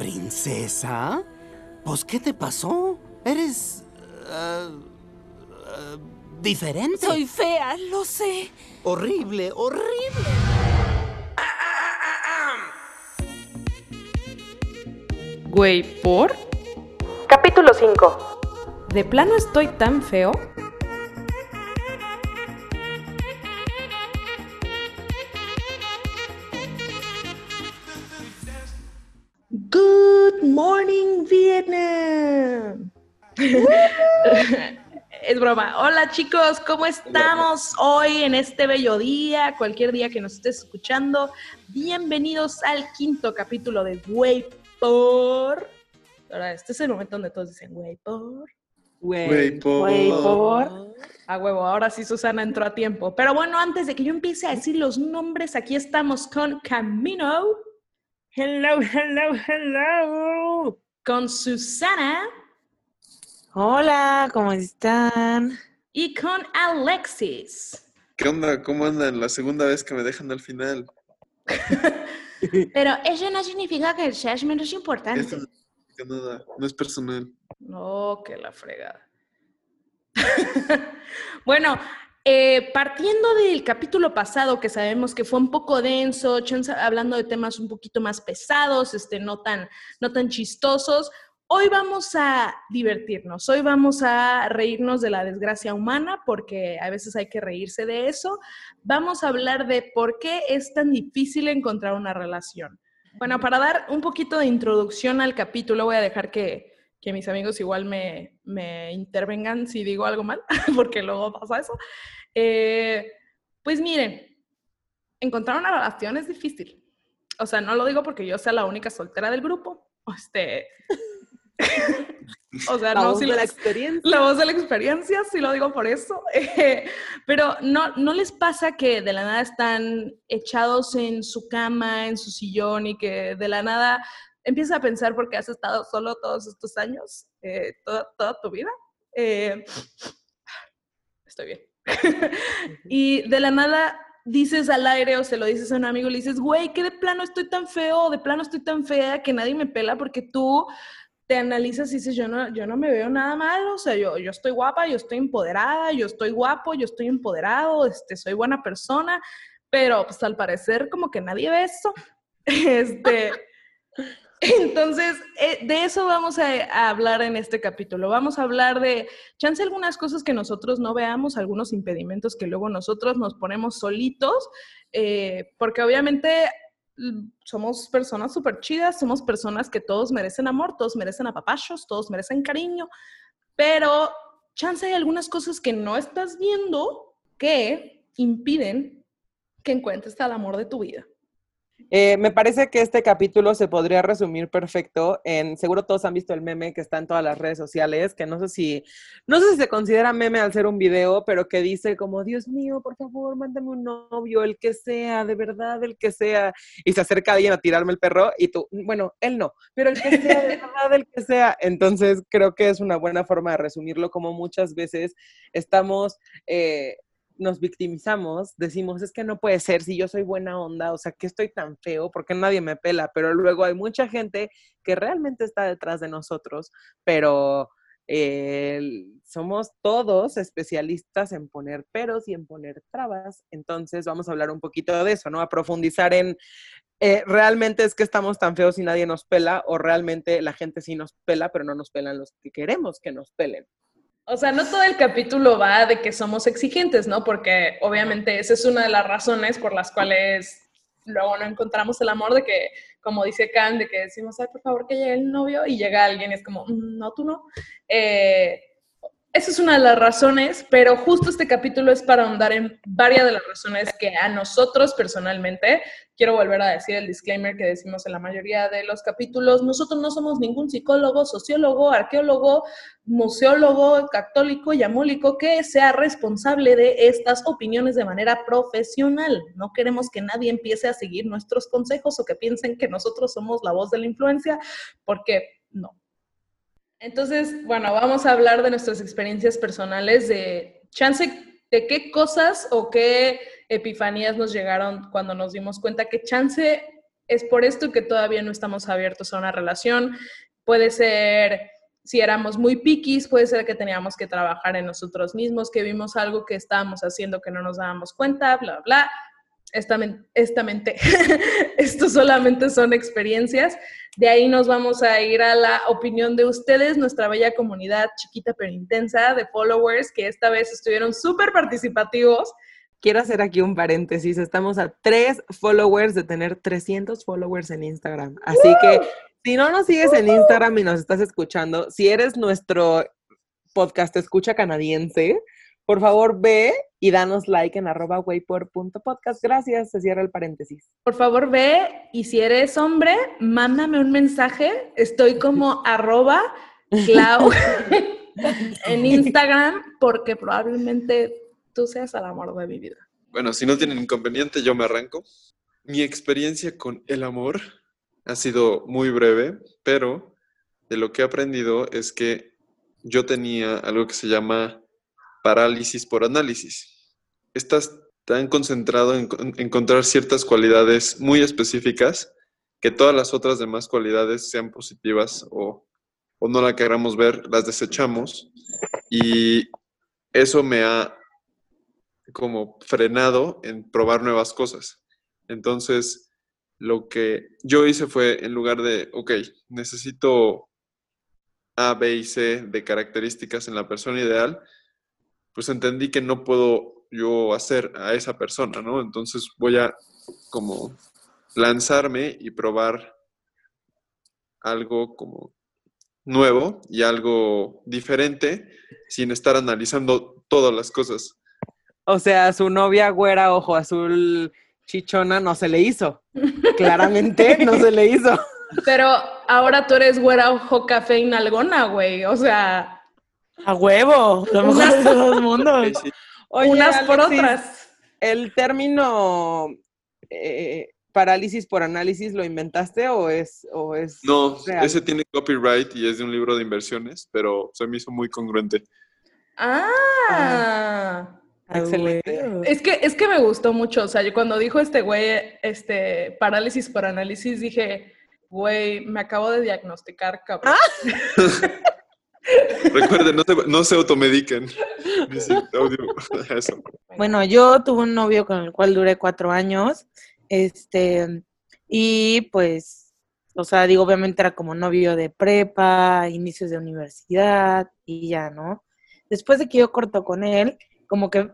¿Princesa? Pues, ¿qué te pasó? Eres... ah, ah, diferente. Soy fea, lo sé. Horrible, horrible. Güey, ¿por? Capítulo 5. ¿De plano estoy tan feo? Broma. Hola chicos, ¿cómo estamos hoy en este bello día? Cualquier día que nos estés escuchando. Bienvenidos al quinto capítulo de Güey por. Ahora, este es el momento donde todos dicen Güey por. Güey, por. Güey, por. A huevo, ahora sí Susana entró a tiempo. Pero bueno, antes de que yo empiece a decir los nombres, aquí estamos con Camino, Hello, hello, hello. con Susana Hola, ¿cómo están? y con Alexis. ¿Qué onda? ¿Cómo andan? La segunda vez que me dejan al final. Pero eso no significa que seas menos importante. Esto no significa nada, no es personal. No, que la fregada. bueno, eh, partiendo del capítulo pasado, que sabemos que fue un poco denso, hablando de temas un poquito más pesados, este, no, tan, no tan chistosos, hoy vamos a divertirnos, hoy vamos a reírnos de la desgracia humana, porque a veces hay que reírse de eso. Vamos a hablar de por qué es tan difícil encontrar una relación. Bueno, para dar un poquito de introducción al capítulo, voy a dejar que, que mis amigos igual me, me intervengan si digo algo mal, porque luego pasa eso. Eh, pues miren, encontrar una relación es difícil. O sea, no lo digo porque yo sea la única soltera del grupo. Este. O sea, La no, voz sí de la experiencia. la voz de la experiencia, sí lo digo por eso. Eh, pero no, no les pasa que de la nada están echados en su cama, en su sillón y que de la nada empiezas a pensar porque has estado solo todos estos años, eh, toda, toda tu vida. Eh, estoy bien. y de la nada dices al aire o se lo dices a un amigo y le dices, güey, que de plano estoy tan feo, de plano estoy tan fea que nadie me pela porque tú te analizas y dices, yo no, yo no me veo nada mal, o sea, yo, yo estoy guapa, yo estoy empoderada, yo estoy guapo, yo estoy empoderado, este, soy buena persona, pero pues al parecer como que nadie ve eso. Este, entonces, eh, de eso vamos a, hablar en este capítulo. Vamos a hablar de, chance algunas cosas que nosotros no veamos, algunos impedimentos que luego nosotros nos ponemos solitos, eh, porque obviamente somos personas súper chidas, somos personas que todos merecen amor, todos merecen apapachos, todos merecen cariño, pero chance hay algunas cosas que no estás viendo que impiden que encuentres al amor de tu vida. Eh, me parece que este capítulo se podría resumir perfecto en, seguro todos han visto el meme que está en todas las redes sociales, que no sé si, no sé si se considera meme al ser un video, pero que dice como, Dios mío, por favor, mándame un novio, el que sea, de verdad, el que sea, y se acerca alguien a tirarme el perro y tú, bueno, él no, pero el que sea, de verdad, el que sea. Entonces creo que es una buena forma de resumirlo, como muchas veces estamos... eh, nos victimizamos, decimos, es que no puede ser si yo soy buena onda, o sea, que estoy tan feo, porque nadie me pela, pero luego hay mucha gente que realmente está detrás de nosotros, pero eh, somos todos especialistas en poner peros y en poner trabas, entonces vamos a hablar un poquito de eso, ¿no? A profundizar en, eh, realmente es que estamos tan feos y nadie nos pela, o realmente la gente sí nos pela, pero no nos pelan los que queremos que nos pelen. O sea, no todo el capítulo va de que somos exigentes, ¿no? Porque obviamente esa es una de las razones por las cuales luego no encontramos el amor de que, como dice Khan, de que decimos, ay, por favor que llegue el novio y llega alguien y es como, "Mm, no, tú no. Eh, esa es una de las razones, pero justo este capítulo es para ahondar en varias de las razones que a nosotros personalmente, quiero volver a decir el disclaimer que decimos en la mayoría de los capítulos, nosotros no somos ningún psicólogo, sociólogo, arqueólogo, museólogo, católico y que sea responsable de estas opiniones de manera profesional. No queremos que nadie empiece a seguir nuestros consejos o que piensen que nosotros somos la voz de la influencia, porque no. Entonces, bueno, vamos a hablar de nuestras experiencias personales, de chance, de qué cosas o qué epifanías nos llegaron cuando nos dimos cuenta que chance es por esto que todavía no estamos abiertos a una relación. Puede ser si éramos muy piquis, puede ser que teníamos que trabajar en nosotros mismos, que vimos algo que estábamos haciendo que no nos dábamos cuenta, bla, bla. Esta, esta mente, esto solamente son experiencias. De ahí nos vamos a ir a la opinión de ustedes, nuestra bella comunidad chiquita pero intensa de followers, que esta vez estuvieron súper participativos. Quiero hacer aquí un paréntesis. Estamos a tres followers de tener 300 followers en Instagram. Así que si no nos sigues en Instagram y nos estás escuchando, si eres nuestro podcast escucha canadiense, por favor ve y danos like en arroba podcast. Gracias, se cierra el paréntesis. Por favor ve y si eres hombre, mándame un mensaje. Estoy como arroba clau en Instagram porque probablemente tú seas el amor de mi vida. Bueno, si no tienen inconveniente, yo me arranco. Mi experiencia con el amor ha sido muy breve, pero de lo que he aprendido es que yo tenía algo que se llama parálisis por análisis. Estás tan concentrado en, encontrar ciertas cualidades muy específicas que todas las otras demás cualidades, sean positivas o, o no la queramos ver, las desechamos. Y eso me ha como frenado en probar nuevas cosas. Entonces, lo que yo hice fue, en lugar de, ok, necesito A, B y C de características en la persona ideal, pues entendí que no puedo yo hacer a esa persona, ¿no? Entonces voy a como lanzarme y probar algo como nuevo y algo diferente sin estar analizando todas las cosas. O sea, su novia güera, ojo azul, chichona no se le hizo. Claramente no se le hizo. Pero ahora tú eres güera ojo café y nalgona, güey. O sea. A huevo. Lo mejor de los mundos. Unas por otras. ¿El término eh, parálisis por análisis lo inventaste o es, o es No, ese tiene copyright y es de un libro de inversiones, pero se me hizo muy congruente. ah. ah. Excelente. Es que, es que me gustó mucho. O sea, yo cuando dijo este güey, este, parálisis por análisis, dije, güey, me acabo de diagnosticar, cabrón. Ah. Recuerden, no, se automediquen. Bueno, yo tuve un novio con el cual duré cuatro años. Este, y pues, o sea, digo, obviamente era como novio de prepa, inicios de universidad y ya, ¿no? Después de que yo corto con él, como que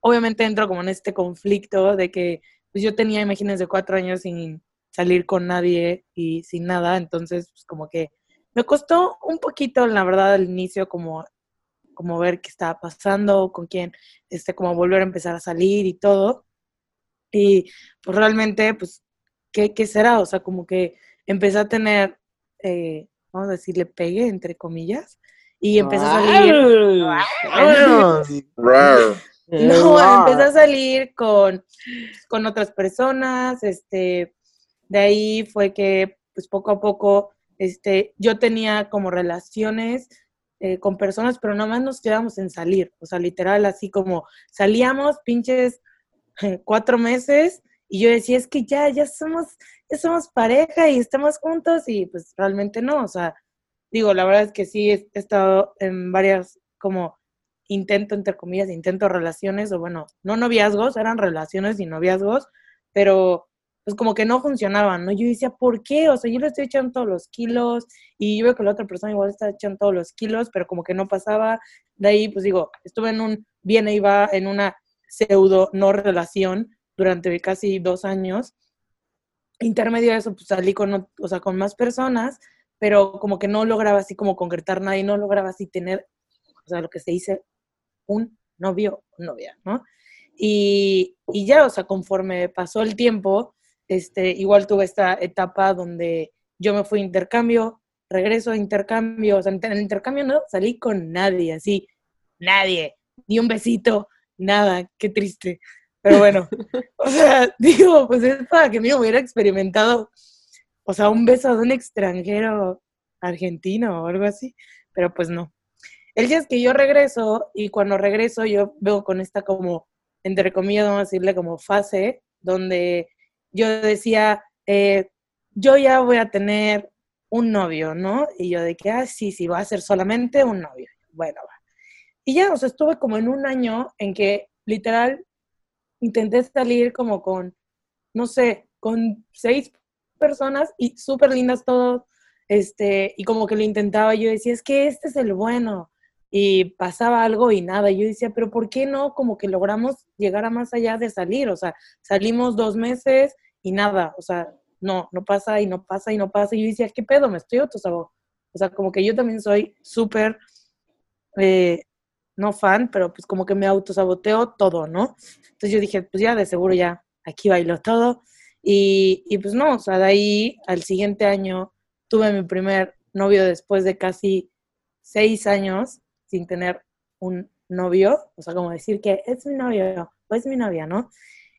obviamente entro como en este conflicto de que pues yo tenía, imagínense, cuatro años sin salir con nadie y sin nada, entonces pues como que me costó un poquito, la verdad, al inicio como, como ver qué estaba pasando, con quién, este, como volver a empezar a salir y todo. Y pues realmente, pues, ¿qué, qué será? O sea, como que empecé a tener, eh, vamos a decirle, pegue, entre comillas, y empecé a salir. No, empecé a salir con, con otras personas, este, de ahí fue que, pues poco a poco, este, yo tenía como relaciones eh, con personas, pero nomás nos quedamos en salir, o sea, literal, así como salíamos pinches cuatro meses y yo decía, es que ya, ya somos, ya somos pareja y estamos juntos y pues realmente no, o sea, digo, la verdad es que sí he estado en varias como intento, entre comillas, intento relaciones, o bueno, no noviazgos, eran relaciones y noviazgos, pero pues como que no funcionaban, ¿no? Yo decía, ¿por qué? O sea, yo le estoy echando todos los kilos y yo veo que la otra persona igual está echando todos los kilos, pero como que no pasaba. De ahí, pues digo, estuve en un, viene y va, en una pseudo no relación durante casi dos años. Intermedio de eso, pues salí con, o sea, con más personas, pero como que no lograba así como concretar nada y no lograba así tener, o sea, lo que se dice, un novio o novia, ¿no? Y, y, ya, o sea, conforme pasó el tiempo, este, igual tuve esta etapa donde yo me fui a intercambio, regreso a intercambio, o sea, en el intercambio no salí con nadie, así, nadie, ni un besito, nada, qué triste. Pero bueno, o sea, digo, pues es para que me hubiera experimentado, o sea, un beso de un extranjero argentino o algo así, pero pues no. El día es que yo regreso y cuando regreso yo veo con esta como, entre comillas, vamos a decirle como fase, donde yo decía, eh, yo ya voy a tener un novio, ¿no? Y yo de que, ah, sí, sí, va a ser solamente un novio. Bueno, va. Y ya, o sea, estuve como en un año en que literal intenté salir como con, no sé, con seis personas y súper lindas todos, este, y como que lo intentaba, yo decía, es que este es el bueno, y pasaba algo y nada, yo decía, pero ¿por qué no como que logramos llegar a más allá de salir? O sea, salimos dos meses y nada, o sea, no, no pasa y no pasa y no pasa, y yo decía, ¿qué pedo? Me estoy autosaboteando. O sea, como que yo también soy súper, eh, no fan, pero pues como que me autosaboteo todo, ¿no? Entonces yo dije, pues ya de seguro ya, aquí bailo todo. Y, y pues no, o sea, de ahí al siguiente año tuve mi primer novio después de casi seis años sin tener un novio, o sea, como decir que es mi novio o es mi novia, ¿no?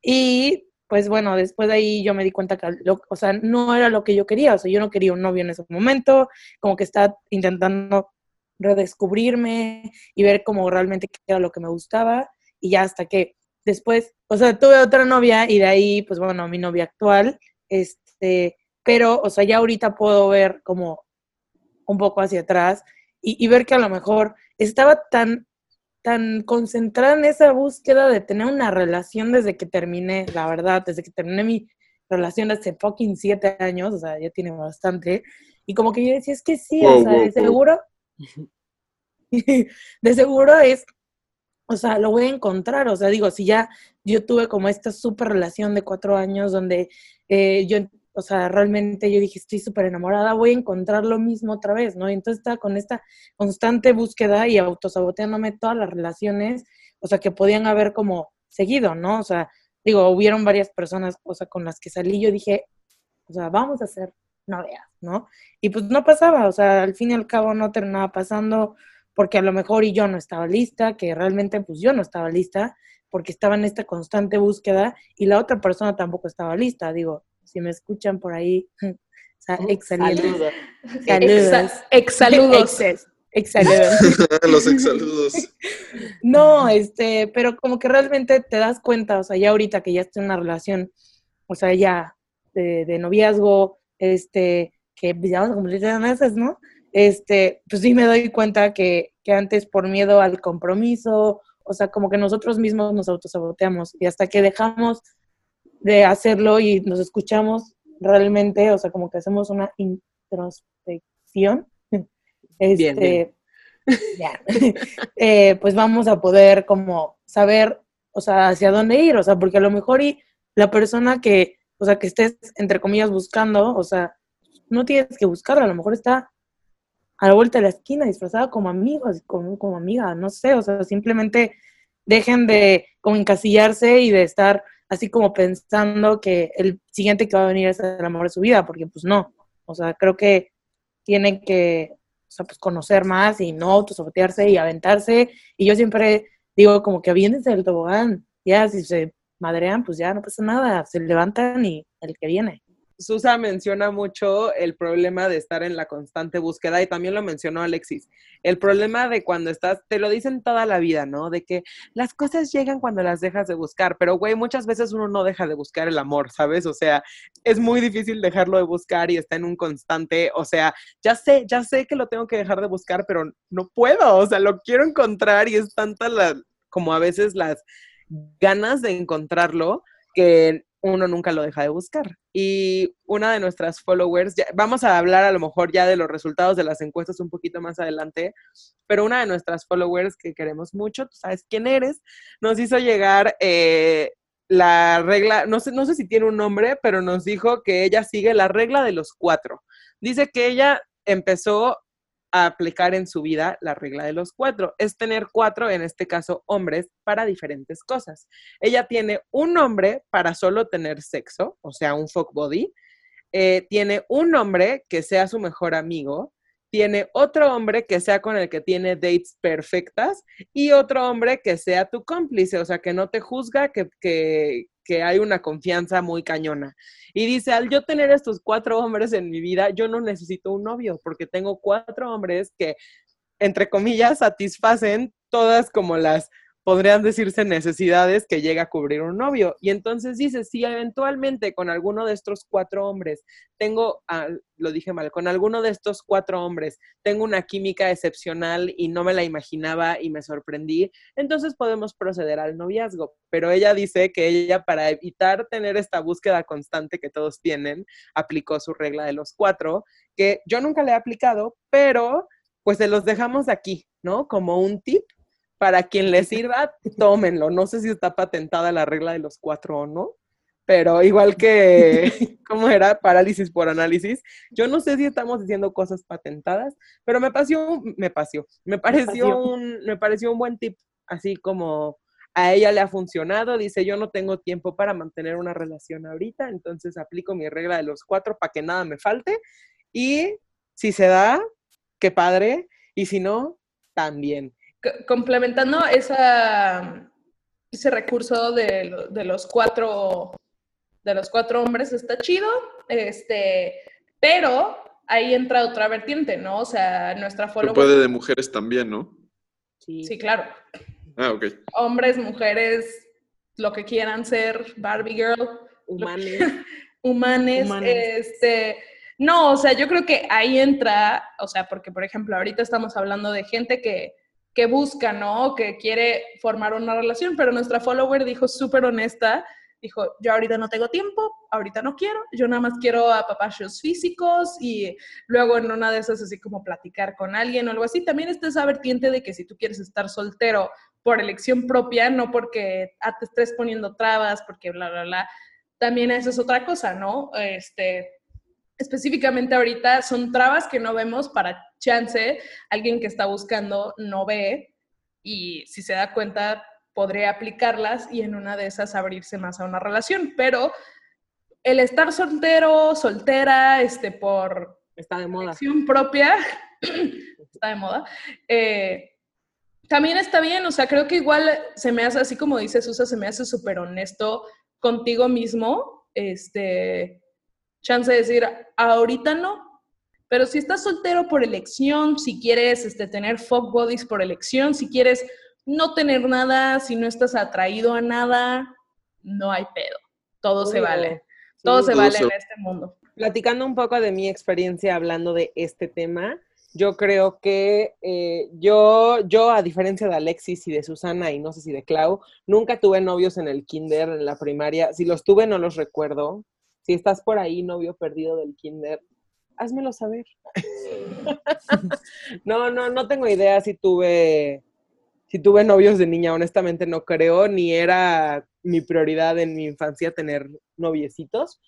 Y pues bueno, después de ahí yo me di cuenta que, o sea, no era lo que yo quería, o sea, yo no quería un novio en ese momento, como que estaba intentando redescubrirme y ver cómo realmente qué era lo que me gustaba, y ya hasta que después, o sea, tuve otra novia y de ahí, pues bueno, mi novia actual, este, pero, o sea, ya ahorita puedo ver como un poco hacia atrás y, ver que a lo mejor estaba tan, tan concentrada en esa búsqueda de tener una relación desde que terminé, la verdad, desde que terminé mi relación hace fucking siete años, o sea, ya tiene bastante, y como que yo decía, es que sí, o sea, de seguro, de seguro es o sea, lo voy a encontrar, o sea, digo, si ya yo tuve como esta súper relación de cuatro años donde eh, yo, o sea, realmente yo dije, estoy súper enamorada, voy a encontrar lo mismo otra vez, ¿no? Y entonces estaba con esta constante búsqueda y autosaboteándome todas las relaciones, o sea, que podían haber como seguido, ¿no? O sea, digo, hubieron varias personas, o sea, con las que salí, yo dije, o sea, vamos a ser novias, ¿no? Y pues no pasaba, o sea, al fin y al cabo no terminaba pasando, porque a lo mejor y yo no estaba lista, que realmente pues yo no estaba lista, porque estaba en esta constante búsqueda y la otra persona tampoco estaba lista. Digo, si me escuchan por ahí, exsaludos. Saludos. Exsaludos. Exsaludos. Los exsaludos. No, este, pero como que realmente te das cuenta, o sea, ya ahorita que ya estoy en una relación, o sea, ya de, de noviazgo, este, que ya vamos a cumplir meses, ¿no? este, pues sí me doy cuenta que, que antes por miedo al compromiso, o sea, como que nosotros mismos nos autosaboteamos y hasta que dejamos de hacerlo y nos escuchamos realmente, o sea, como que hacemos una introspección, este, eh, pues vamos a poder como saber, o sea, hacia dónde ir, o sea, porque a lo mejor y la persona que, o sea, que estés, entre comillas, buscando, o sea, no tienes que buscarla, a lo mejor está a la vuelta de la esquina, disfrazada como amigos, como, como amiga, no sé, o sea, simplemente dejen de como encasillarse y de estar así como pensando que el siguiente que va a venir es el amor de su vida, porque pues no, o sea, creo que tienen que, o sea, pues conocer más y no autosabotearse y aventarse, y yo siempre digo como que aviéndense del tobogán, ya si se madrean, pues ya no pasa nada, se levantan y el que viene. Susa menciona mucho el problema de estar en la constante búsqueda y también lo mencionó Alexis. El problema de cuando estás, te lo dicen toda la vida, ¿no? De que las cosas llegan cuando las dejas de buscar, pero güey, muchas veces uno no deja de buscar el amor, ¿sabes? O sea, es muy difícil dejarlo de buscar y está en un constante, o sea, ya sé, ya sé que lo tengo que dejar de buscar, pero no puedo, o sea, lo quiero encontrar y es tanta la, como a veces las ganas de encontrarlo que uno nunca lo deja de buscar. Y una de nuestras followers, vamos a hablar a lo mejor ya de los resultados de las encuestas un poquito más adelante, pero una de nuestras followers que queremos mucho, tú sabes quién eres, nos hizo llegar eh, la regla, no sé, no sé si tiene un nombre, pero nos dijo que ella sigue la regla de los cuatro. Dice que ella empezó a aplicar en su vida la regla de los cuatro. Es tener cuatro, en este caso hombres, para diferentes cosas. Ella tiene un hombre para solo tener sexo, o sea, un fuck body. Eh, tiene un hombre que sea su mejor amigo. Tiene otro hombre que sea con el que tiene dates perfectas y otro hombre que sea tu cómplice, o sea, que no te juzga, que, que, que hay una confianza muy cañona. Y dice, al yo tener estos cuatro hombres en mi vida, yo no necesito un novio, porque tengo cuatro hombres que, entre comillas, satisfacen todas como las podrían decirse necesidades que llega a cubrir un novio. Y entonces dice, si eventualmente con alguno de estos cuatro hombres tengo, lo dije mal, con alguno de estos cuatro hombres tengo una química excepcional y no me la imaginaba y me sorprendí, entonces podemos proceder al noviazgo. Pero ella dice que ella para evitar tener esta búsqueda constante que todos tienen, aplicó su regla de los cuatro, que yo nunca le he aplicado, pero pues se los dejamos aquí, ¿no? Como un tip para quien le sirva, tómenlo. No sé si está patentada la regla de los cuatro o no, pero igual que, ¿cómo era? Parálisis por análisis. Yo no sé si estamos diciendo cosas patentadas, pero me pareció, me pareció, me pareció un, me pareció un buen tip, así como a ella le ha funcionado, dice, yo no tengo tiempo para mantener una relación ahorita, entonces aplico mi regla de los cuatro para que nada me falte y si se da, qué padre, y si no, también complementando esa, ese recurso de, de, los cuatro de los cuatro hombres está chido, este, pero ahí entra otra vertiente, ¿no? O sea, nuestra follower... puede de mujeres también, ¿no? Sí. sí, claro. Ah, ok. Hombres, mujeres, lo que quieran ser, Barbie Girl. Humanes. humanes, este... No, o sea, yo creo que ahí entra, o sea, porque por ejemplo, ahorita estamos hablando de gente que que busca, ¿no? Que quiere formar una relación, pero nuestra follower dijo súper honesta, dijo, yo ahorita no tengo tiempo, ahorita no quiero, yo nada más quiero a papachos físicos y luego en una de esas así como platicar con alguien o algo así. También está esa vertiente de que si tú quieres estar soltero por elección propia, no porque ah, te estés poniendo trabas, porque bla, bla, bla, también esa es otra cosa, ¿no? Este, específicamente ahorita son trabas que no vemos para chance, alguien que está buscando no ve y si se da cuenta podría aplicarlas y en una de esas abrirse más a una relación, pero el estar soltero, soltera, este, por está de moda. propia, está de moda, eh, también está bien, o sea, creo que igual se me hace, así como dice Susa, se me hace súper honesto contigo mismo, este, chance de decir, ahorita no, pero si estás soltero por elección, si quieres este, tener fuck bodies por elección, si quieres no tener nada, si no estás atraído a nada, no hay pedo. Todo se vale. Todo se vale en este mundo. Platicando un poco de mi experiencia hablando de este tema, yo creo que eh, yo, yo, a diferencia de Alexis y de Susana y no sé si de Clau, nunca tuve novios en el kinder, en la primaria. Si los tuve, no los recuerdo. Si estás por ahí, novio perdido del kinder, házmelo saber. no, no, no tengo idea si tuve, si tuve novios de niña, honestamente no creo, ni era mi prioridad en mi infancia tener noviecitos.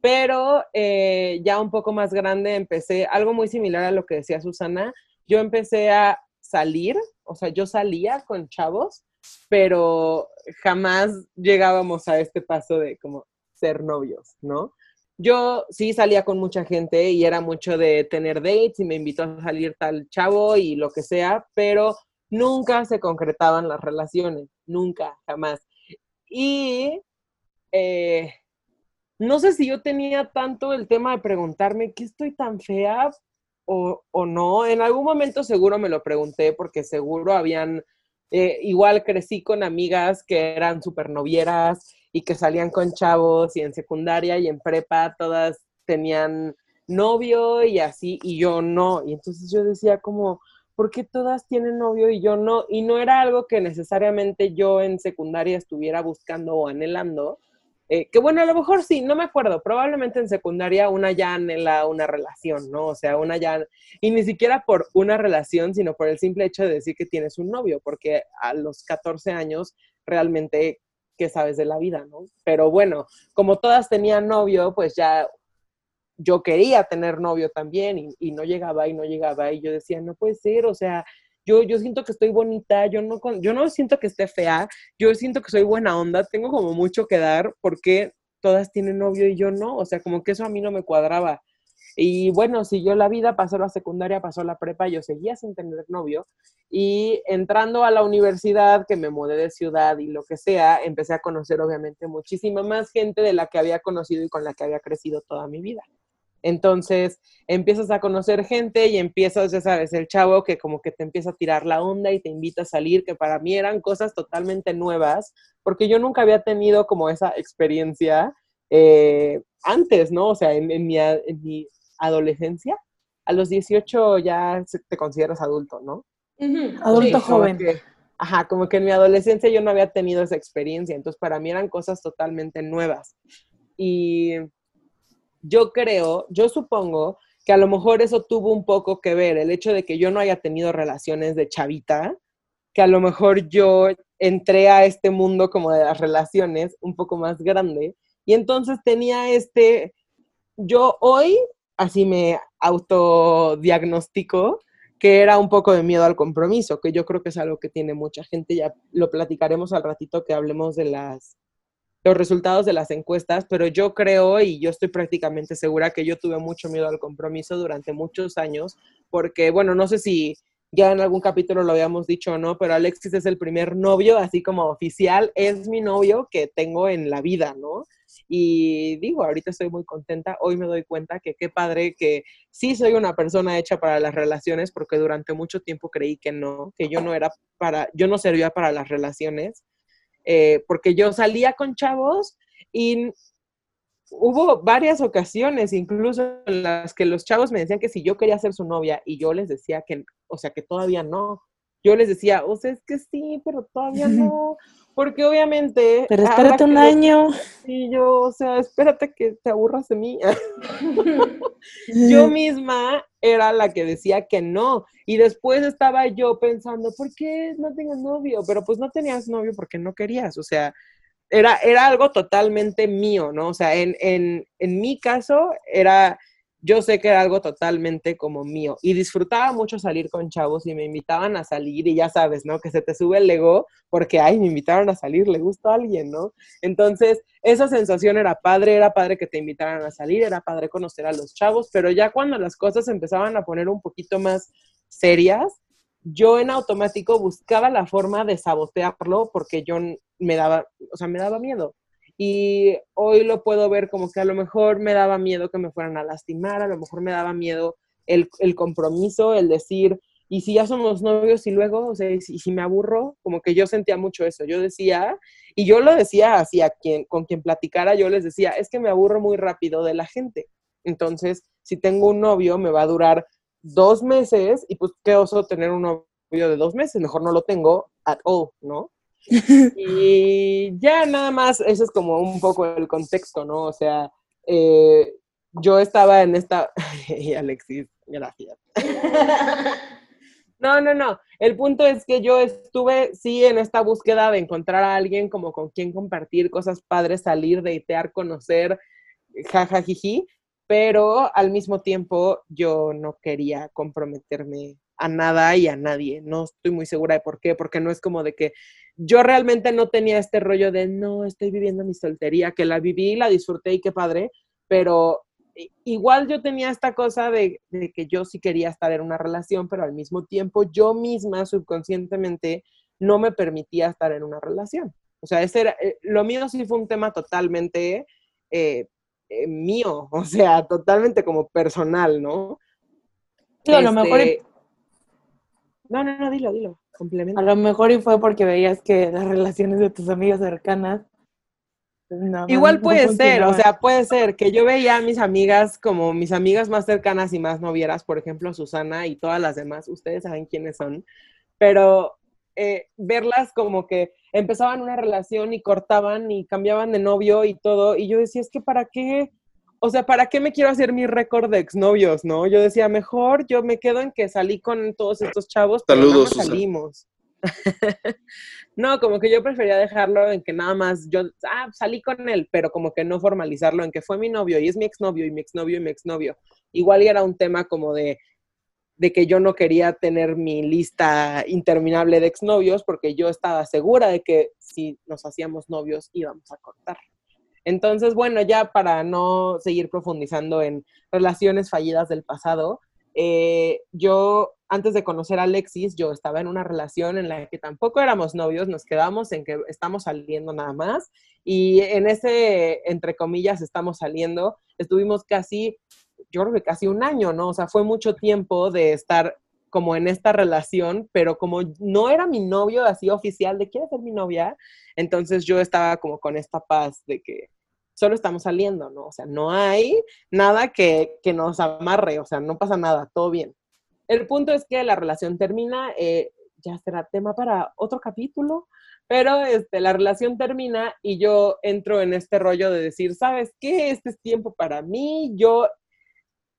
Pero eh, ya un poco más grande empecé, algo muy similar a lo que decía Susana, yo empecé a salir, o sea, yo salía con chavos, pero jamás llegábamos a este paso de como, ser novios, ¿no? Yo sí salía con mucha gente y era mucho de tener dates y me invitó a salir tal chavo y lo que sea, pero nunca se concretaban las relaciones, nunca, jamás. Y eh, no sé si yo tenía tanto el tema de preguntarme, ¿qué estoy tan fea o, o no? En algún momento seguro me lo pregunté porque seguro habían, eh, igual crecí con amigas que eran súper novieras y que salían con chavos y en secundaria y en prepa todas tenían novio y así y yo no. Y entonces yo decía como, ¿por qué todas tienen novio y yo no? Y no era algo que necesariamente yo en secundaria estuviera buscando o anhelando. Eh, que bueno, a lo mejor sí, no me acuerdo, probablemente en secundaria una ya anhela una relación, ¿no? O sea, una ya, y ni siquiera por una relación, sino por el simple hecho de decir que tienes un novio, porque a los 14 años realmente qué sabes de la vida, ¿no? Pero bueno, como todas tenían novio, pues ya yo quería tener novio también y, no llegaba y no llegaba y yo decía, no puede ser, o sea, yo, yo siento que estoy bonita, yo no, yo no siento que esté fea, yo siento que soy buena onda, tengo como mucho que dar porque todas tienen novio y yo no, o sea, como que eso a mí no me cuadraba. Y bueno, siguió la vida, pasó la secundaria, pasó la prepa, yo seguía sin tener novio. Y entrando a la universidad, que me mudé de ciudad y lo que sea, empecé a conocer obviamente muchísima más gente de la que había conocido y con la que había crecido toda mi vida. Entonces empiezas a conocer gente y empiezas, ya sabes, el chavo que como que te empieza a tirar la onda y te invita a salir, que para mí eran cosas totalmente nuevas, porque yo nunca había tenido como esa experiencia eh, antes, ¿no? O sea, en, mi, en, mi, adolescencia, a los 18 ya te consideras adulto, ¿no? Adulto joven. ajá, como que en mi adolescencia yo no había tenido esa experiencia, entonces para mí eran cosas totalmente nuevas. Y yo creo, yo supongo que a lo mejor eso tuvo un poco que ver, el hecho de que yo no haya tenido relaciones de chavita, que a lo mejor yo entré a este mundo como de las relaciones un poco más grande y entonces tenía este, yo hoy así me autodiagnostico que era un poco de miedo al compromiso, que yo creo que es algo que tiene mucha gente, ya lo platicaremos al ratito que hablemos de las los resultados de las encuestas, pero yo creo y yo estoy prácticamente segura que yo tuve mucho miedo al compromiso durante muchos años, porque, bueno, no sé si ya en algún capítulo lo habíamos dicho o no, pero Alexis es el primer novio, así como oficial, es mi novio que tengo en la vida, ¿no? Y digo, ahorita estoy muy contenta, hoy me doy cuenta que qué padre que sí soy una persona hecha para las relaciones, porque durante mucho tiempo creí que no, que yo no era para, yo no servía para las relaciones eh, porque yo salía con chavos y hubo varias ocasiones, incluso en las que los chavos me decían que si yo quería ser su novia y yo les decía que, o sea, que todavía no. Yo les decía, o sea, es que sí, pero todavía no. Porque obviamente. Pero espérate un año. Y yo, o sea, espérate que te aburras de mí. yo misma era la que decía que no. Y después estaba yo pensando, ¿por qué no tengo novio? Pero pues no tenías novio porque no querías. O sea, era, era algo totalmente mío, ¿no? O sea, en, en, en mi caso era yo sé que era algo totalmente como mío y disfrutaba mucho salir con chavos y me invitaban a salir y ya sabes, ¿no? Que se te sube el ego porque, ay, me invitaron a salir, le gusta a alguien, ¿no? Entonces, esa sensación era padre, era padre que te invitaran a salir, era padre conocer a los chavos, pero ya cuando las cosas empezaban a poner un poquito más serias, yo en automático buscaba la forma de sabotearlo porque yo me daba, o sea, me daba miedo y hoy lo puedo ver como que a lo mejor me daba miedo que me fueran a lastimar, a lo mejor me daba miedo el, compromiso, el decir, y si ya somos novios y luego, o sea, y si, me aburro, como que yo sentía mucho eso, yo decía, y yo lo decía así a quien, con quien platicara, yo les decía, es que me aburro muy rápido de la gente, entonces, si tengo un novio, me va a durar dos meses, y pues qué oso tener un novio de dos meses, mejor no lo tengo at all, ¿no? Y ya nada más, eso es como un poco el contexto, ¿no? O sea, eh, yo estaba en esta... y Alexis, gracias. no, no, no. El punto es que yo estuve, sí, en esta búsqueda de encontrar a alguien como con quien compartir cosas padres, salir, deitear, conocer, jajajiji, pero al mismo tiempo yo no quería comprometerme a nada y a nadie. No estoy muy segura de por qué, porque no es como de que yo realmente no tenía este rollo de no, estoy viviendo mi soltería, que la viví, la disfruté y qué padre, pero igual yo tenía esta cosa de, que yo sí quería estar en una relación, pero al mismo tiempo yo misma subconscientemente no me permitía estar en una relación. O sea, ese era, eh, lo mío sí fue un tema totalmente eh, eh, mío, o sea, totalmente como personal, ¿no? Sí, a lo mejor este, no, no, no, dilo, dilo, complemento. A lo mejor y fue porque veías que las relaciones de tus amigas cercanas. Pues, Igual puede ser, o sea, puede ser que yo veía a mis amigas como mis amigas más cercanas y más novieras, por ejemplo, Susana y todas las demás, ustedes saben quiénes son, pero eh, verlas como que empezaban una relación y cortaban y cambiaban de novio y todo, y yo decía, es que para qué, o sea, ¿para qué me quiero hacer mi récord de exnovios, no? Yo decía, mejor yo me quedo en que salí con todos estos chavos, pero Saludos, no salimos. no, como que yo prefería dejarlo en que nada más yo, ah, salí con él, pero como que no formalizarlo en que fue mi novio y es mi exnovio y mi exnovio y mi exnovio. Igual era un tema como de, de que yo no quería tener mi lista interminable de exnovios porque yo estaba segura de que si nos hacíamos novios íbamos a cortar. Entonces, bueno, ya para no seguir profundizando en relaciones fallidas del pasado, eh, yo antes de conocer a Alexis, yo estaba en una relación en la que tampoco éramos novios, nos quedamos en que estamos saliendo nada más y en ese, entre comillas, estamos saliendo, estuvimos casi yo creo que casi un año, ¿no? O sea, fue mucho tiempo de estar como en esta relación, pero como no era mi novio así oficial de quiere ser mi novia, entonces yo estaba como con esta paz de que solo estamos saliendo, ¿no? O sea, no hay nada que, que nos amarre, o sea, no pasa nada, todo bien. El punto es que la relación termina, eh, ya será tema para otro capítulo, pero este, la relación termina y yo entro en este rollo de decir, ¿sabes qué? Este es tiempo para mí, yo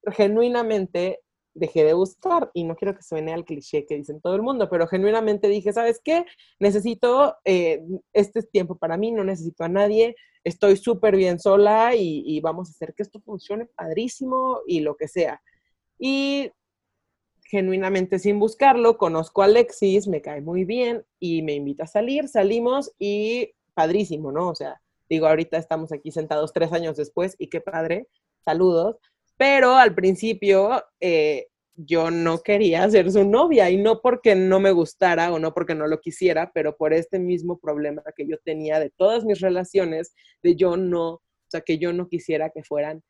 genuinamente dejé de buscar y no quiero que suene al cliché que dicen todo el mundo, pero genuinamente dije, ¿sabes qué? Necesito, eh, este tiempo para mí, no necesito a nadie, estoy súper bien sola y, y, vamos a hacer que esto funcione padrísimo y lo que sea. Y genuinamente sin buscarlo, conozco a Alexis, me cae muy bien y me invita a salir, salimos y padrísimo, ¿no? O sea, digo, ahorita estamos aquí sentados tres años después y qué padre, saludos, pero al principio eh, yo no quería ser su novia y no porque no me gustara o no porque no lo quisiera, pero por este mismo problema que yo tenía de todas mis relaciones, de yo no, o sea, que yo no quisiera que fueran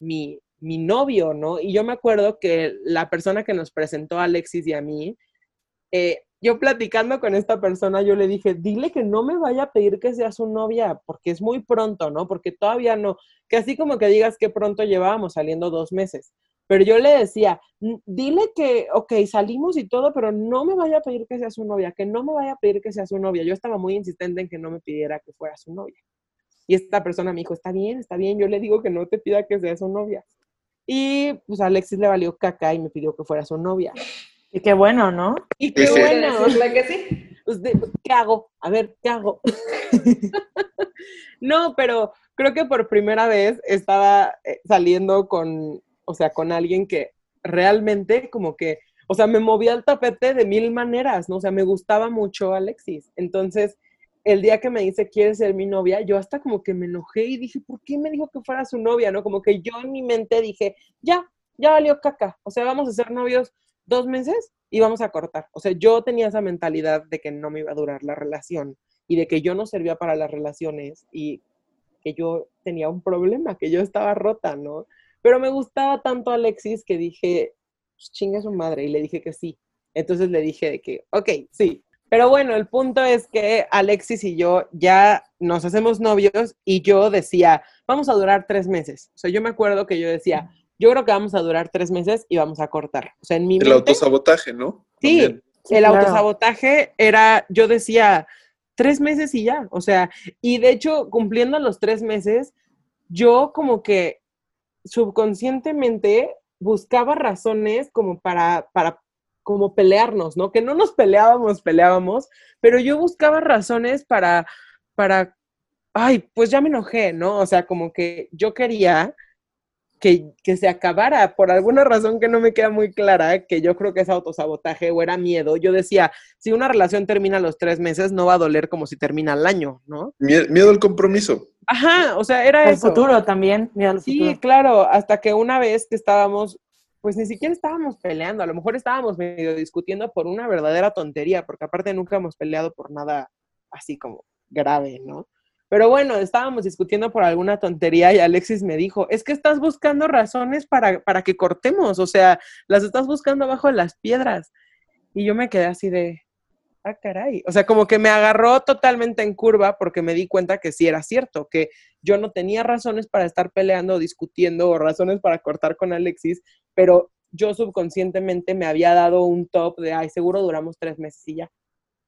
mi, mi novio, ¿no? Y yo me acuerdo que la persona que nos presentó a Alexis y a mí, eh, yo platicando con esta persona, yo le dije, dile que no me vaya a pedir que sea su novia, porque es muy pronto, ¿no? Porque todavía no, que así como que digas que pronto llevábamos saliendo dos meses. Pero yo le decía, dile que, ok, salimos y todo, pero no me vaya a pedir que sea su novia, que no me vaya a pedir que sea su novia. Yo estaba muy insistente en que no me pidiera que fuera su novia. Y esta persona me dijo, está bien, está bien, yo le digo que no te pida que sea su novia. Y pues Alexis le valió caca y me pidió que fuera su novia. Y qué bueno, ¿no? Y qué Sí, sí. bueno. Decirle que sí. Pues, de- ¿Qué hago? A ver, ¿qué hago? no, pero creo que por primera vez estaba eh, saliendo con, o sea, con alguien que realmente como que, o sea, me movía al tapete de mil maneras, ¿no? O sea, me gustaba mucho Alexis. Entonces, el día que me dice, ¿quieres ser mi novia? Yo hasta como que me enojé y dije, ¿por qué me dijo que fuera su novia? ¿No? Como que yo en mi mente dije, ya, ya valió caca. O sea, vamos a ser novios dos meses y vamos a cortar. O sea, yo tenía esa mentalidad de que no me iba a durar la relación y de que yo no servía para las relaciones y que yo tenía un problema, que yo estaba rota, ¿no? Pero me gustaba tanto Alexis que dije, pues chinga su madre, y le dije que sí. Entonces le dije de que, ok, sí. Pero bueno, el punto es que Alexis y yo ya nos hacemos novios y yo decía, vamos a durar tres meses. O sea, yo me acuerdo que yo decía, yo creo que vamos a durar tres meses y vamos a cortar. O sea, en mi El mente, autosabotaje, ¿no? Sí, También. El claro. autosabotaje era, yo decía, tres meses y ya. O sea, y de hecho, cumpliendo los tres meses, yo como que subconscientemente buscaba razones como para, para como pelearnos, ¿no? Que no nos peleábamos, peleábamos, pero yo buscaba razones para, para, ay, pues ya me enojé, ¿no? O sea, como que yo quería que, que se acabara por alguna razón que no me queda muy clara, que yo creo que es autosabotaje o era miedo. Yo decía, si una relación termina a los tres meses, no va a doler como si termina al año, ¿no? Mie- Miedo al compromiso. Ajá, o sea, era El eso. futuro también, mira el Sí, futuro. claro, hasta que una vez que estábamos, pues ni siquiera estábamos peleando, a lo mejor estábamos medio discutiendo por una verdadera tontería, porque aparte nunca hemos peleado por nada así como grave, ¿no? Pero bueno, estábamos discutiendo por alguna tontería y Alexis me dijo, es que estás buscando razones para, para que cortemos, o sea, las estás buscando abajo de las piedras. Y yo me quedé así de, ah, caray. O sea, como que me agarró totalmente en curva porque me di cuenta que sí era cierto, que yo no tenía razones para estar peleando o discutiendo o razones para cortar con Alexis, pero yo subconscientemente me había dado un top de, ay, seguro duramos tres meses y ya.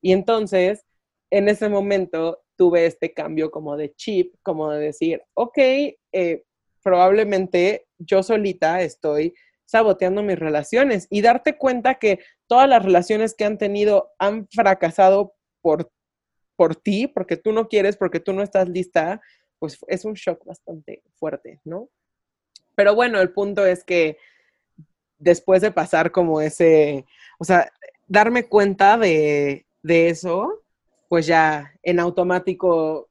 Y entonces, en ese momento, tuve este cambio como de chip, como de decir, ok, eh, probablemente yo solita estoy saboteando mis relaciones y darte cuenta que todas las relaciones que han tenido han fracasado por, por ti, porque tú no quieres, porque tú no estás lista, pues es un shock bastante fuerte, ¿no? Pero bueno, el punto es que después de pasar como ese, o sea, darme cuenta de, de eso, pues ya en automático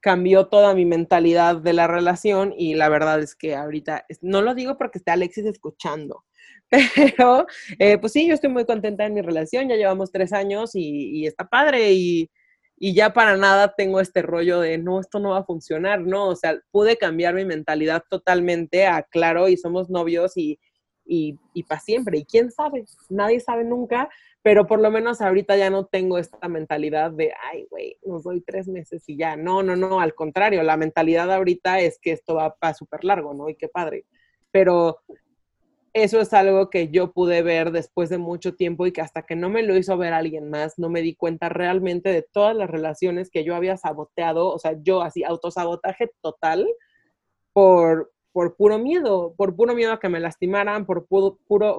cambió toda mi mentalidad de la relación y la verdad es que ahorita, no lo digo porque esté Alexis escuchando, pero eh, pues sí, yo estoy muy contenta en mi relación, ya llevamos tres años y, está padre y, y ya para nada tengo este rollo de, no, esto no va a funcionar, ¿no? O sea, pude cambiar mi mentalidad totalmente a, claro, y somos novios y, y, y para siempre. Y quién sabe, nadie sabe nunca, pero por lo menos ahorita ya no tengo esta mentalidad de, ay, güey, nos doy tres meses y ya. No, no, no, al contrario, la mentalidad ahorita es que esto va para súper largo, ¿no? Y qué padre. Pero eso es algo que yo pude ver después de mucho tiempo y que hasta que no me lo hizo ver alguien más, no me di cuenta realmente de todas las relaciones que yo había saboteado, o sea, yo así, autosabotaje total por, por puro miedo, por puro miedo a que me lastimaran, por puro, puro,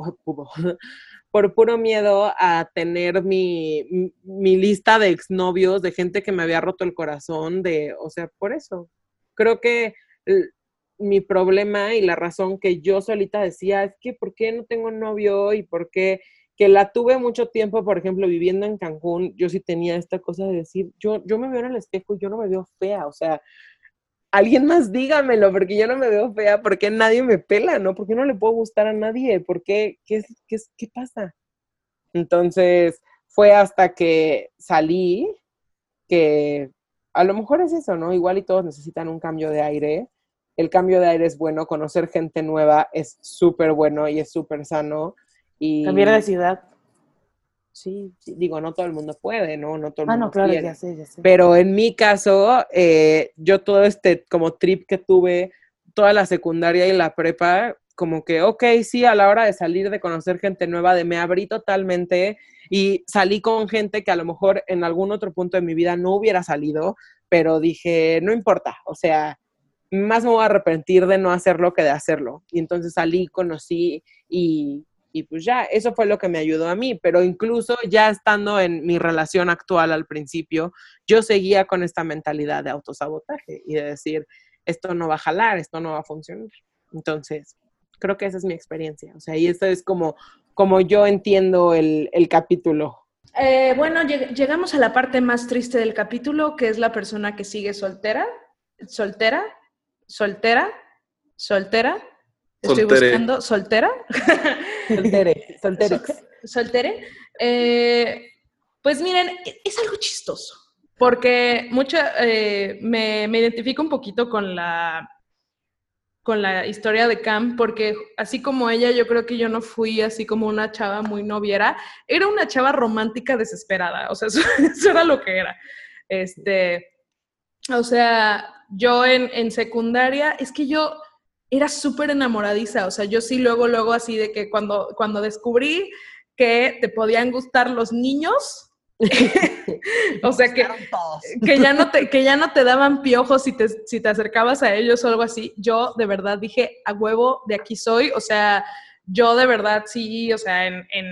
por puro miedo a tener mi, mi lista de exnovios, de gente que me había roto el corazón, de, o sea, por eso. Creo que mi problema y la razón que yo solita decía es que, ¿por qué no tengo novio? Y por qué que la tuve mucho tiempo, por ejemplo, viviendo en Cancún, yo sí tenía esta cosa de decir, yo, yo me veo en el espejo y yo no me veo fea, o sea, alguien más dígamelo, porque yo no me veo fea, porque nadie me pela, ¿no? ¿Por qué no le puedo gustar a nadie? ¿Por qué? ¿Qué, qué, qué pasa? Entonces, fue hasta que salí que a lo mejor es eso, ¿no? Igual y todos necesitan un cambio de aire el cambio de aire es bueno, conocer gente nueva es súper bueno y es súper sano. Y, Cambiar de ciudad. Sí, digo, no todo el mundo puede, ¿no? No todo el ah, mundo no, claro, quiere. ya sé, ya sé. Pero en mi caso, eh, yo todo este como trip que tuve, toda la secundaria y la prepa, como que, ok, sí, a la hora de salir, de conocer gente nueva, de me abrí totalmente y salí con gente que a lo mejor en algún otro punto de mi vida no hubiera salido, pero dije, no importa, o sea, más me voy a arrepentir de no hacerlo que de hacerlo. Y entonces salí, conocí y, y pues ya, eso fue lo que me ayudó a mí. Pero incluso ya estando en mi relación actual al principio, yo seguía con esta mentalidad de autosabotaje y de decir, esto no va a jalar, esto no va a funcionar. Entonces, creo que esa es mi experiencia. O sea, y eso es como, como yo entiendo el, el capítulo. Eh, bueno, lleg llegamos a la parte más triste del capítulo, que es la persona que sigue soltera, soltera, soltera, soltera. Estoy buscando soltera. Soltere, soltere. Soltere. Eh, pues miren, es algo chistoso, porque mucho, eh, me, me, identifico un poquito con la, con la historia de Cam, porque así como ella, yo creo que yo no fui así como una chava muy noviera, era una chava romántica desesperada, o sea, eso, eso era lo que era. Este, o sea, yo en, en secundaria, es que yo era súper enamoradiza, o sea, yo sí luego, luego así de que cuando, cuando descubrí que te podían gustar los niños, o sea que, que, ya no te, que ya no te daban piojos si te, si te acercabas a ellos o algo así, yo de verdad dije, a huevo, de aquí soy, o sea, yo de verdad sí, o sea, en, en,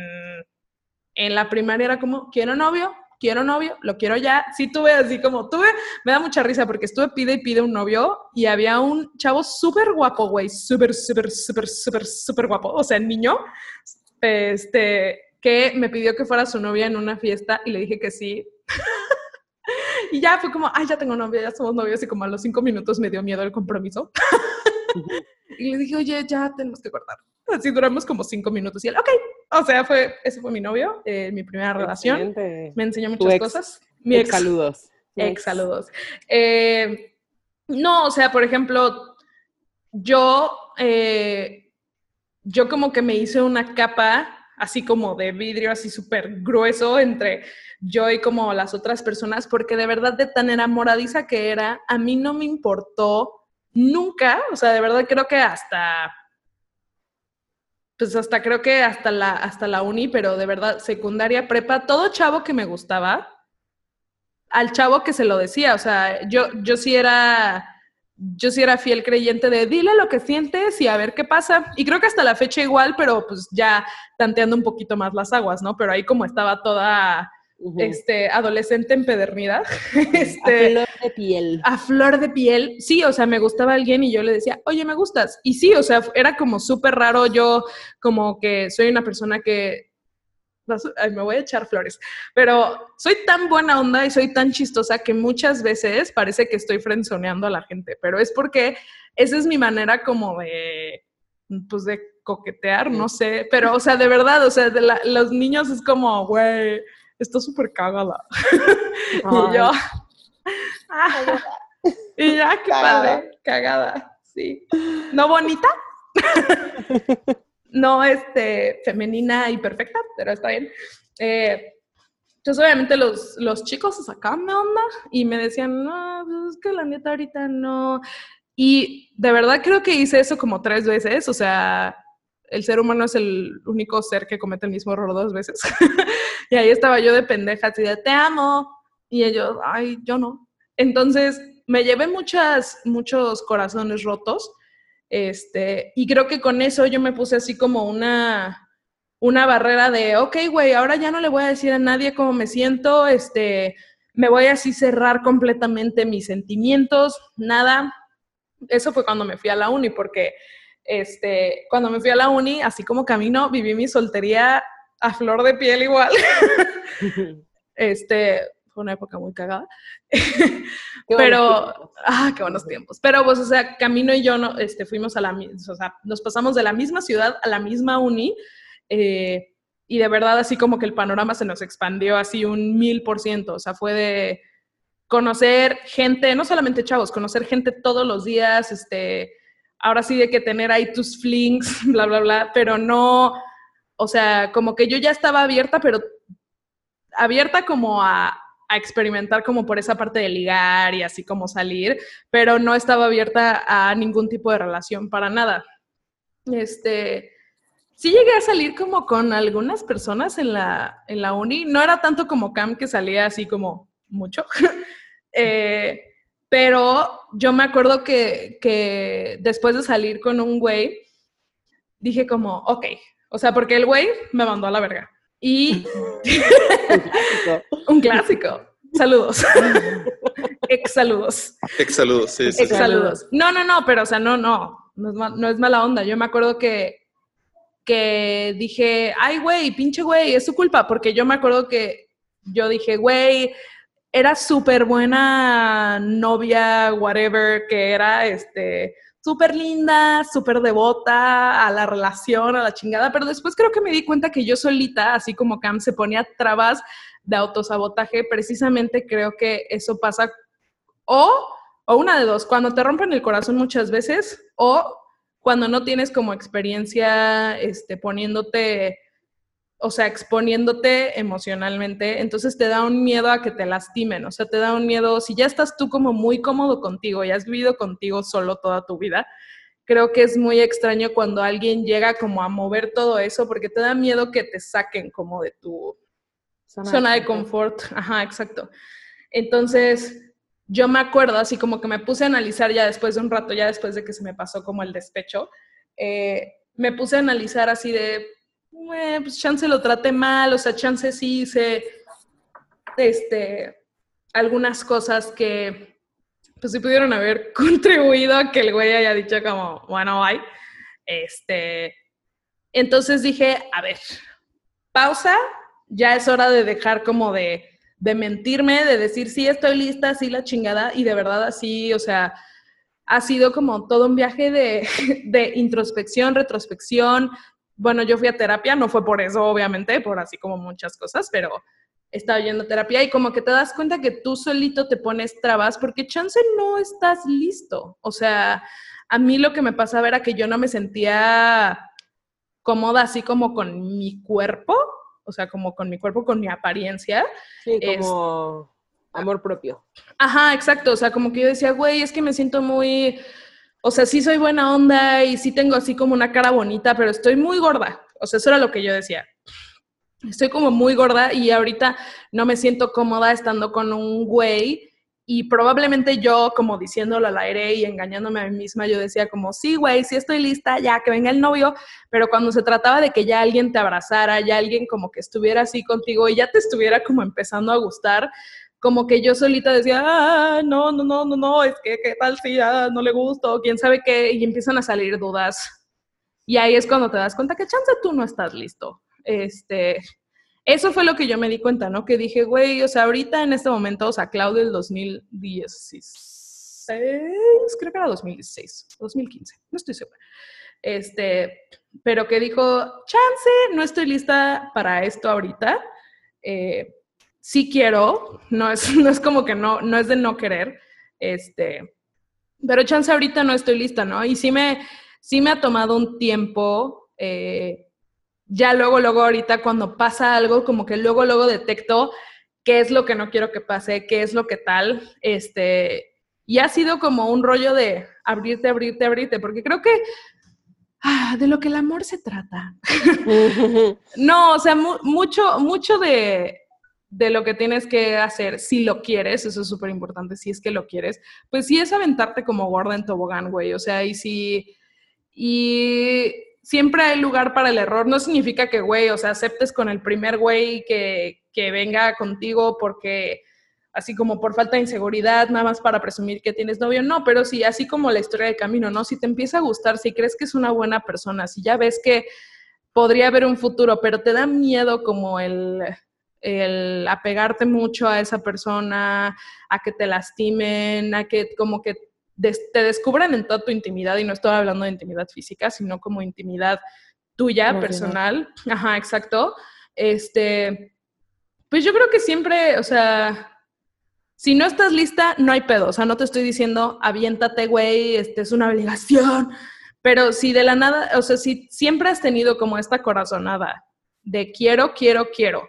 en la primaria era como, quiero novio, quiero novio, lo quiero ya. Sí tuve así como, tuve, me da mucha risa porque estuve pide y pide un novio y había un chavo súper guapo, güey, súper, súper, súper, súper, súper guapo, o sea, niño, este, que me pidió que fuera su novia en una fiesta y le dije que sí. y ya fue como, ay, ya tengo novia, ya somos novios y como a los cinco minutos me dio miedo el compromiso. y le dije, oye, ya tenemos que cortar. Así duramos como cinco minutos y él, ok. O sea, fue, ese fue mi novio, eh, mi primera relación. Me enseñó muchas ex, cosas. Mi ex, ex saludos. Ex saludos. Eh, no, o sea, por ejemplo, yo, eh, yo como que me hice una capa así como de vidrio, así súper grueso entre yo y como las otras personas, porque de verdad de tan enamoradiza que era, a mí no me importó nunca, o sea, de verdad creo que hasta pues hasta creo que hasta la, hasta la uni, pero de verdad, secundaria, prepa, todo chavo que me gustaba, al chavo que se lo decía, o sea, yo, yo sí era, yo sí era fiel creyente de dile lo que sientes y a ver qué pasa. Y creo que hasta la fecha igual, pero pues ya tanteando un poquito más las aguas, ¿no? Pero ahí como estaba toda Uh -huh. este, adolescente empedernida. Este, a flor de piel. A flor de piel. Sí, o sea, me gustaba alguien y yo le decía, oye, me gustas. Y sí, o sea, era como súper raro. Yo, como que soy una persona que. Ay, me voy a echar flores. Pero soy tan buena onda y soy tan chistosa que muchas veces parece que estoy frenzoneando a la gente. Pero es porque esa es mi manera como de. Pues de coquetear, no sé. Pero, o sea, de verdad, o sea, de la, los niños es como, güey está súper cagada. y yo, ah, y ya, qué padre, cagada, sí. ¿No bonita? no, este, femenina y perfecta, pero está bien. Eh, entonces, obviamente, los, los chicos se sacaban de onda y me decían, no, pues es que la neta ahorita no. Y de verdad creo que hice eso como tres veces, o sea, el ser humano es el único ser que comete el mismo error dos veces. Y ahí estaba yo de pendeja, así de, te amo. Y ellos, ay, yo no. Entonces, me llevé muchas, muchos corazones rotos. Este, y creo que con eso yo me puse así como una, una barrera de, ok, güey, ahora ya no le voy a decir a nadie cómo me siento, este, me voy así cerrar completamente mis sentimientos, nada. Eso fue cuando me fui a la uni, porque este, cuando me fui a la uni, así como camino, viví mi soltería a flor de piel igual. este, fue una época muy cagada. Pero, ah, qué buenos tiempos. Pero, pues, o sea, Camino y yo no, este, fuimos a la, o sea, nos pasamos de la misma ciudad a la misma uni eh, y de verdad así como que el panorama se nos expandió así un mil por ciento, o sea, fue de conocer gente, no solamente chavos, conocer gente todos los días, este, ahora sí de que tener ahí tus flings, bla, bla, bla, pero no, o sea, como que yo ya estaba abierta, pero abierta como a, experimentar como por esa parte de ligar y así como salir, pero no estaba abierta a ningún tipo de relación para nada. Este, sí llegué a salir como con algunas personas en la, en la uni. No era tanto como Cam que salía así como mucho. Eh, pero yo me acuerdo que, que, después de salir con un güey, dije como, ok, o sea, porque el güey me mandó a la verga. Y un clásico. Saludos. Ex saludos. Ex saludos, sí, sí. Ex saludos. No, no, no, pero o sea, no, no, no es, no es mala onda. Yo me acuerdo que que dije, ay, güey, pinche güey, es su culpa, porque yo me acuerdo que yo dije, güey, era súper buena novia, whatever, que era, este, súper linda, súper devota a la relación, a la chingada, pero después creo que me di cuenta que yo solita, así como Cam se ponía trabas de autosabotaje, precisamente creo que eso pasa o, o una de dos, cuando te rompen el corazón muchas veces o cuando no tienes como experiencia este, poniéndote, o sea, exponiéndote emocionalmente, entonces te da un miedo a que te lastimen, o sea, te da un miedo, si ya estás tú como muy cómodo contigo y has vivido contigo solo toda tu vida, creo que es muy extraño cuando alguien llega como a mover todo eso porque te da miedo que te saquen como de tu zona, zona de confort. Ajá, exacto. Entonces, yo me acuerdo, así como que me puse a analizar ya después de un rato, ya después de que se me pasó como el despecho, eh, me puse a analizar así de, eh, pues chance lo trate mal, o sea, chance sí hice este, algunas cosas que pues sí pudieron haber contribuido a que el güey haya dicho como, bueno, bye. Este, entonces dije, a ver, pausa, ya es hora de dejar como de de mentirme, de decir, sí, estoy lista, sí, la chingada, y de verdad así, o sea, ha sido como todo un viaje de, de introspección, retrospección. Bueno, yo fui a terapia, no fue por eso, obviamente, por así como muchas cosas, pero estaba yendo a terapia y como que te das cuenta que tú solito te pones trabas porque chance no estás listo. O sea, a mí lo que me pasaba era que yo no me sentía cómoda así como con mi cuerpo o sea, como con mi cuerpo, con mi apariencia. Sí, como amor propio. Ajá, exacto, o sea, como que yo decía, güey, es que me siento muy, o sea, sí soy buena onda y sí tengo así como una cara bonita, pero estoy muy gorda, o sea, eso era lo que yo decía. Estoy como muy gorda y ahorita no me siento cómoda estando con un güey y probablemente yo, como diciéndolo al aire y engañándome a mí misma, yo decía como, sí, güey, sí estoy lista, ya que venga el novio, pero cuando se trataba de que ya alguien te abrazara, ya alguien como que estuviera así contigo y ya te estuviera como empezando a gustar, como que yo solita decía, ah, no, no, no, no, no, es que qué tal si ya no le gusto, quién sabe qué, y empiezan a salir dudas. Y ahí es cuando te das cuenta que chance tú no estás listo. Este, eso fue lo que yo me di cuenta, ¿no? Que dije, güey, o sea, ahorita en este momento, o sea, Claudio del 2016, creo que era 2016, 2015, no estoy segura. Este, pero que dijo, chance, no estoy lista para esto ahorita. Eh, sí quiero, no es, no es como que no, no es de no querer, este, pero chance ahorita no estoy lista, ¿no? Y sí me, sí me ha tomado un tiempo, eh, ya luego, luego ahorita cuando pasa algo, como que luego, luego detecto qué es lo que no quiero que pase, qué es lo que tal, este, y ha sido como un rollo de abrirte, abrirte, abrirte, porque creo que ah, de lo que el amor se trata. no, o sea, mucho, mucho de, de lo que tienes que hacer, si lo quieres, eso es súper importante, si es que lo quieres, pues sí es aventarte como gorda en tobogán, güey, o sea, y si, y siempre hay lugar para el error, no significa que, güey, o sea, aceptes con el primer güey que, que venga contigo porque así como por falta de inseguridad, nada más para presumir que tienes novio, no, pero sí, así como la historia de camino, ¿no? Si te empieza a gustar, si crees que es una buena persona, si ya ves que podría haber un futuro, pero te da miedo como el el apegarte mucho a esa persona, a que te lastimen, a que como que te descubran en toda tu intimidad, y no estoy hablando de intimidad física, sino como intimidad tuya, personal. Ajá, exacto. Este, pues yo creo que siempre, o sea, si no estás lista, no hay pedo. O sea, no te estoy diciendo, aviéntate, güey, este es una obligación. Pero si de la nada, o sea, si siempre has tenido como esta corazonada de quiero, quiero, quiero,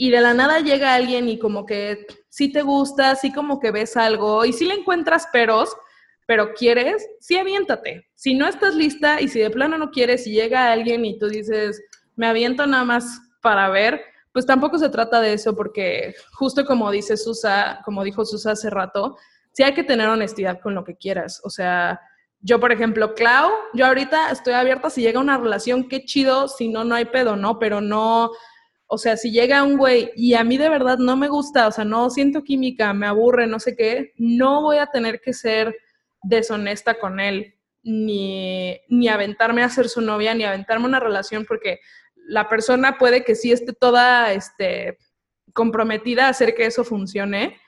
y de la nada llega alguien y como que sí te gusta, sí como que ves algo y sí le encuentras peros, pero quieres, sí aviéntate. Si no estás lista y si de plano no quieres y llega alguien y tú dices, me aviento nada más para ver, pues tampoco se trata de eso porque justo como dice Susa, como dijo Susa hace rato, sí hay que tener honestidad con lo que quieras. O sea, yo por ejemplo, Clau, yo ahorita estoy abierta si llega una relación, qué chido, si no, no hay pedo, ¿no? Pero no, o sea, si llega un güey y a mí de verdad no me gusta, o sea, no siento química, me aburre, no sé qué, no voy a tener que ser deshonesta con él, ni, ni aventarme a ser su novia, ni aventarme una relación, porque la persona puede que sí esté toda este, comprometida a hacer que eso funcione.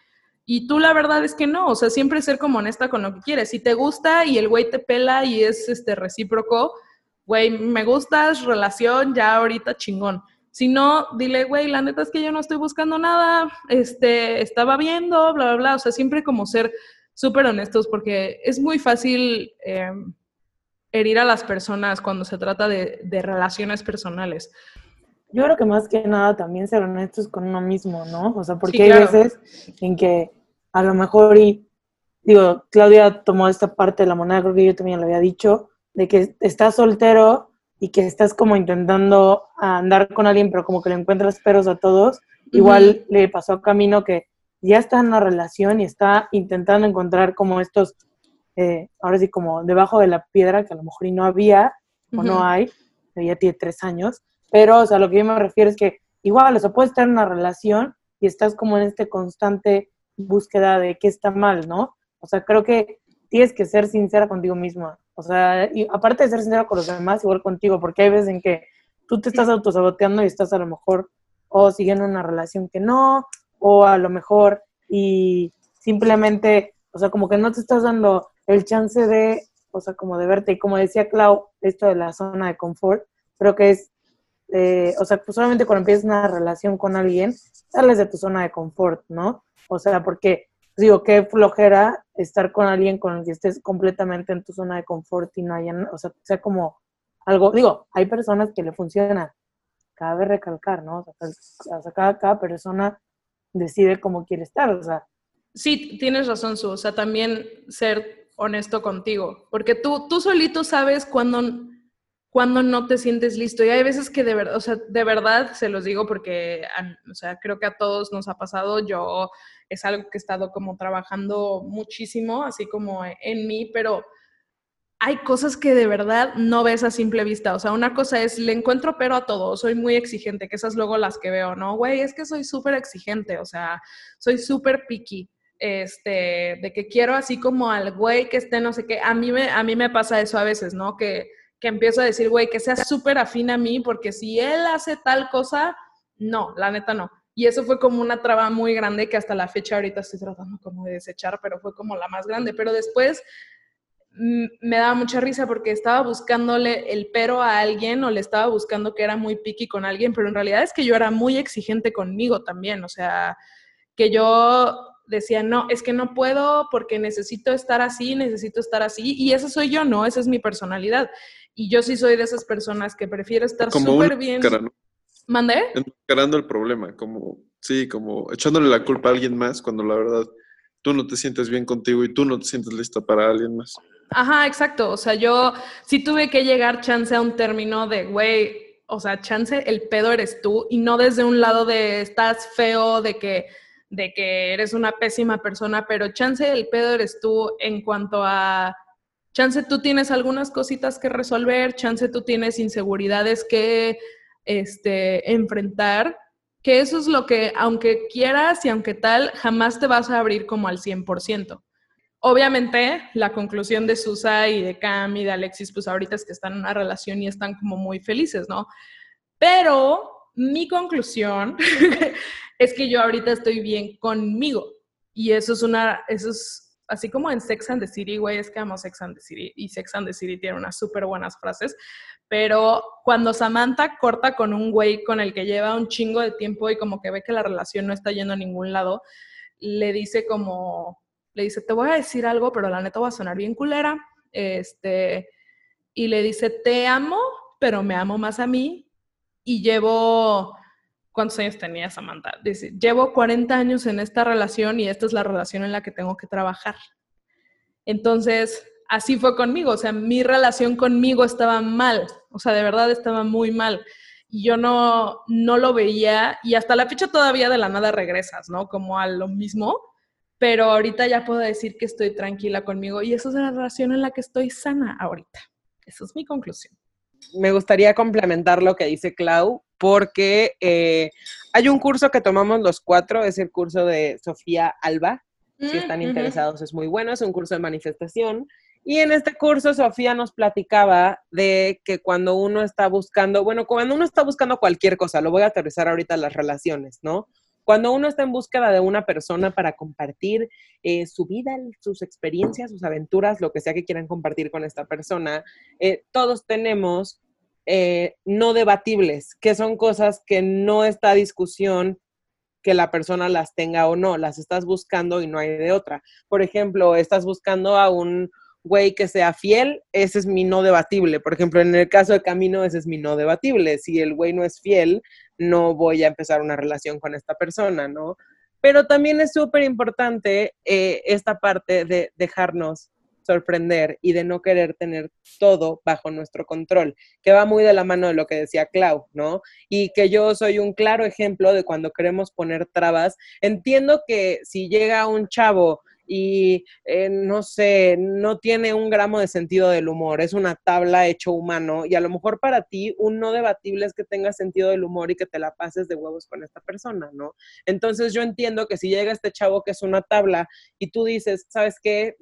Y tú la verdad es que no, o sea, siempre ser como honesta con lo que quieres. Si te gusta y el güey te pela y es este recíproco, güey, me gustas, relación, ya ahorita chingón. Si no, dile, güey, la neta es que yo no estoy buscando nada, este, estaba viendo, bla, bla, bla. O sea, siempre como ser súper honestos porque es muy fácil em, herir a las personas cuando se trata de, relaciones personales. Yo creo que más que nada también ser honestos con uno mismo, ¿no? O sea, porque hay veces en que a lo mejor, y digo, Claudia tomó esta parte de la moneda, creo que yo también lo había dicho, de que estás soltero y que estás como intentando andar con alguien, pero como que le encuentras peros a todos, igual le pasó a Camino que ya está en una relación y está intentando encontrar como estos, eh, ahora sí, como debajo de la piedra, que a lo mejor y no había o no hay, ya tiene tres años, pero, o sea, lo que yo me refiero es que igual, o sea, puedes estar en una relación y estás como en este constante búsqueda de qué está mal, ¿no? O sea, creo que tienes que ser sincera contigo misma. O sea, y aparte de ser sincera con los demás, igual contigo, porque hay veces en que tú te estás autosaboteando y estás a lo mejor o siguiendo una relación que no, o a lo mejor y simplemente, o sea, como que no te estás dando el chance de, o sea, como de verte. Y como decía Clau, esto de la zona de confort, creo que es, eh, o sea, pues solamente cuando empiezas una relación con alguien, sales de tu zona de confort, ¿no? O sea, porque digo, qué flojera estar con alguien con el que estés completamente en tu zona de confort y no haya, o sea, sea como algo, digo, hay personas que le funciona, cabe recalcar, ¿no? O sea, cada, cada persona decide cómo quiere estar, o sea. Sí, tienes razón, Su, o sea, también ser honesto contigo, porque tú, tú solito sabes cuándo cuando no te sientes listo. Y hay veces que de verdad, o sea, de verdad se los digo porque, o sea, creo que a todos nos ha pasado. Yo es algo que he estado como trabajando muchísimo, así como en mí, pero hay cosas que de verdad no ves a simple vista. O sea, una cosa es, le encuentro pero a todo, soy muy exigente, que esas luego las que veo, ¿no? Güey, es que soy súper exigente, o sea, soy súper picky. Este, de que quiero así como al güey que esté no sé qué, a mí me, a mí me pasa eso a veces, ¿no? Que que empiezo a decir, güey, que sea súper afín a mí, porque si él hace tal cosa, no, la neta no. Y eso fue como una traba muy grande que hasta la fecha ahorita estoy tratando como de desechar, pero fue como la más grande. Pero después me daba mucha risa porque estaba buscándole el pero a alguien o le estaba buscando que era muy picky con alguien, pero en realidad es que yo era muy exigente conmigo también, o sea, que yo decía, no, es que no puedo porque necesito estar así, necesito estar así, y esa soy yo, no, esa es mi personalidad. Y yo sí soy de esas personas que prefiero estar súper bien. ¿Mandé? Encarando el problema, como, sí, como echándole la culpa a alguien más cuando la verdad tú no te sientes bien contigo y tú no te sientes lista para alguien más. Ajá, exacto. O sea, yo sí tuve que llegar chance a un término de, güey, o sea, chance el pedo eres tú y no desde un lado de estás feo, de que de que eres una pésima persona, pero chance el pedo eres tú en cuanto a, chance tú tienes algunas cositas que resolver, chance tú tienes inseguridades que este, enfrentar, que eso es lo que, aunque quieras y aunque tal, jamás te vas a abrir como al 100%. Obviamente, la conclusión de Susa y de Cam y de Alexis, pues ahorita es que están en una relación y están como muy felices, ¿no? Pero mi conclusión es que yo ahorita estoy bien conmigo. Y eso es una, eso es así como en Sex and the City, güey, es que amo Sex and the City y Sex and the City tiene unas súper buenas frases, pero cuando Samantha corta con un güey con el que lleva un chingo de tiempo y como que ve que la relación no está yendo a ningún lado, le dice como, le dice, te voy a decir algo, pero la neta va a sonar bien culera, este, y le dice, te amo, pero me amo más a mí y llevo ¿Cuántos años tenía Samantha? Dice, llevo 40 años en esta relación y esta es la relación en la que tengo que trabajar. Entonces, así fue conmigo, o sea, mi relación conmigo estaba mal, o sea, de verdad estaba muy mal. Y yo no, no lo veía y hasta la fecha todavía de la nada regresas, ¿no? Como a lo mismo, pero ahorita ya puedo decir que estoy tranquila conmigo y esa es la relación en la que estoy sana ahorita. Esa es mi conclusión. Me gustaría complementar lo que dice Clau, porque eh, hay un curso que tomamos los cuatro, es el curso de Sofía Alba. Si están mm, interesados, es muy bueno, es un curso de manifestación. Y en este curso Sofía nos platicaba de que cuando uno está buscando, bueno, cuando uno está buscando cualquier cosa, lo voy a aterrizar ahorita las relaciones, ¿no? Cuando uno está en búsqueda de una persona para compartir eh, su vida, sus experiencias, sus aventuras, lo que sea que quieran compartir con esta persona, eh, todos tenemos eh, no debatibles, que son cosas que no está discusión que la persona las tenga o no, las estás buscando y no hay de otra. Por ejemplo, estás buscando a un güey que sea fiel, ese es mi no debatible. Por ejemplo, en el caso de Camino, ese es mi no debatible. Si el güey no es fiel, no voy a empezar una relación con esta persona, ¿no? Pero también es súper importante eh, esta parte de dejarnos sorprender y de no querer tener todo bajo nuestro control, que va muy de la mano de lo que decía Clau, ¿no? Y que yo soy un claro ejemplo de cuando queremos poner trabas. Entiendo que si llega un chavo y eh, no sé, no tiene un gramo de sentido del humor, es una tabla hecho humano y a lo mejor para ti un no debatible es que tenga sentido del humor y que te la pases de huevos con esta persona, ¿no? Entonces yo entiendo que si llega este chavo que es una tabla y tú dices, ¿sabes qué?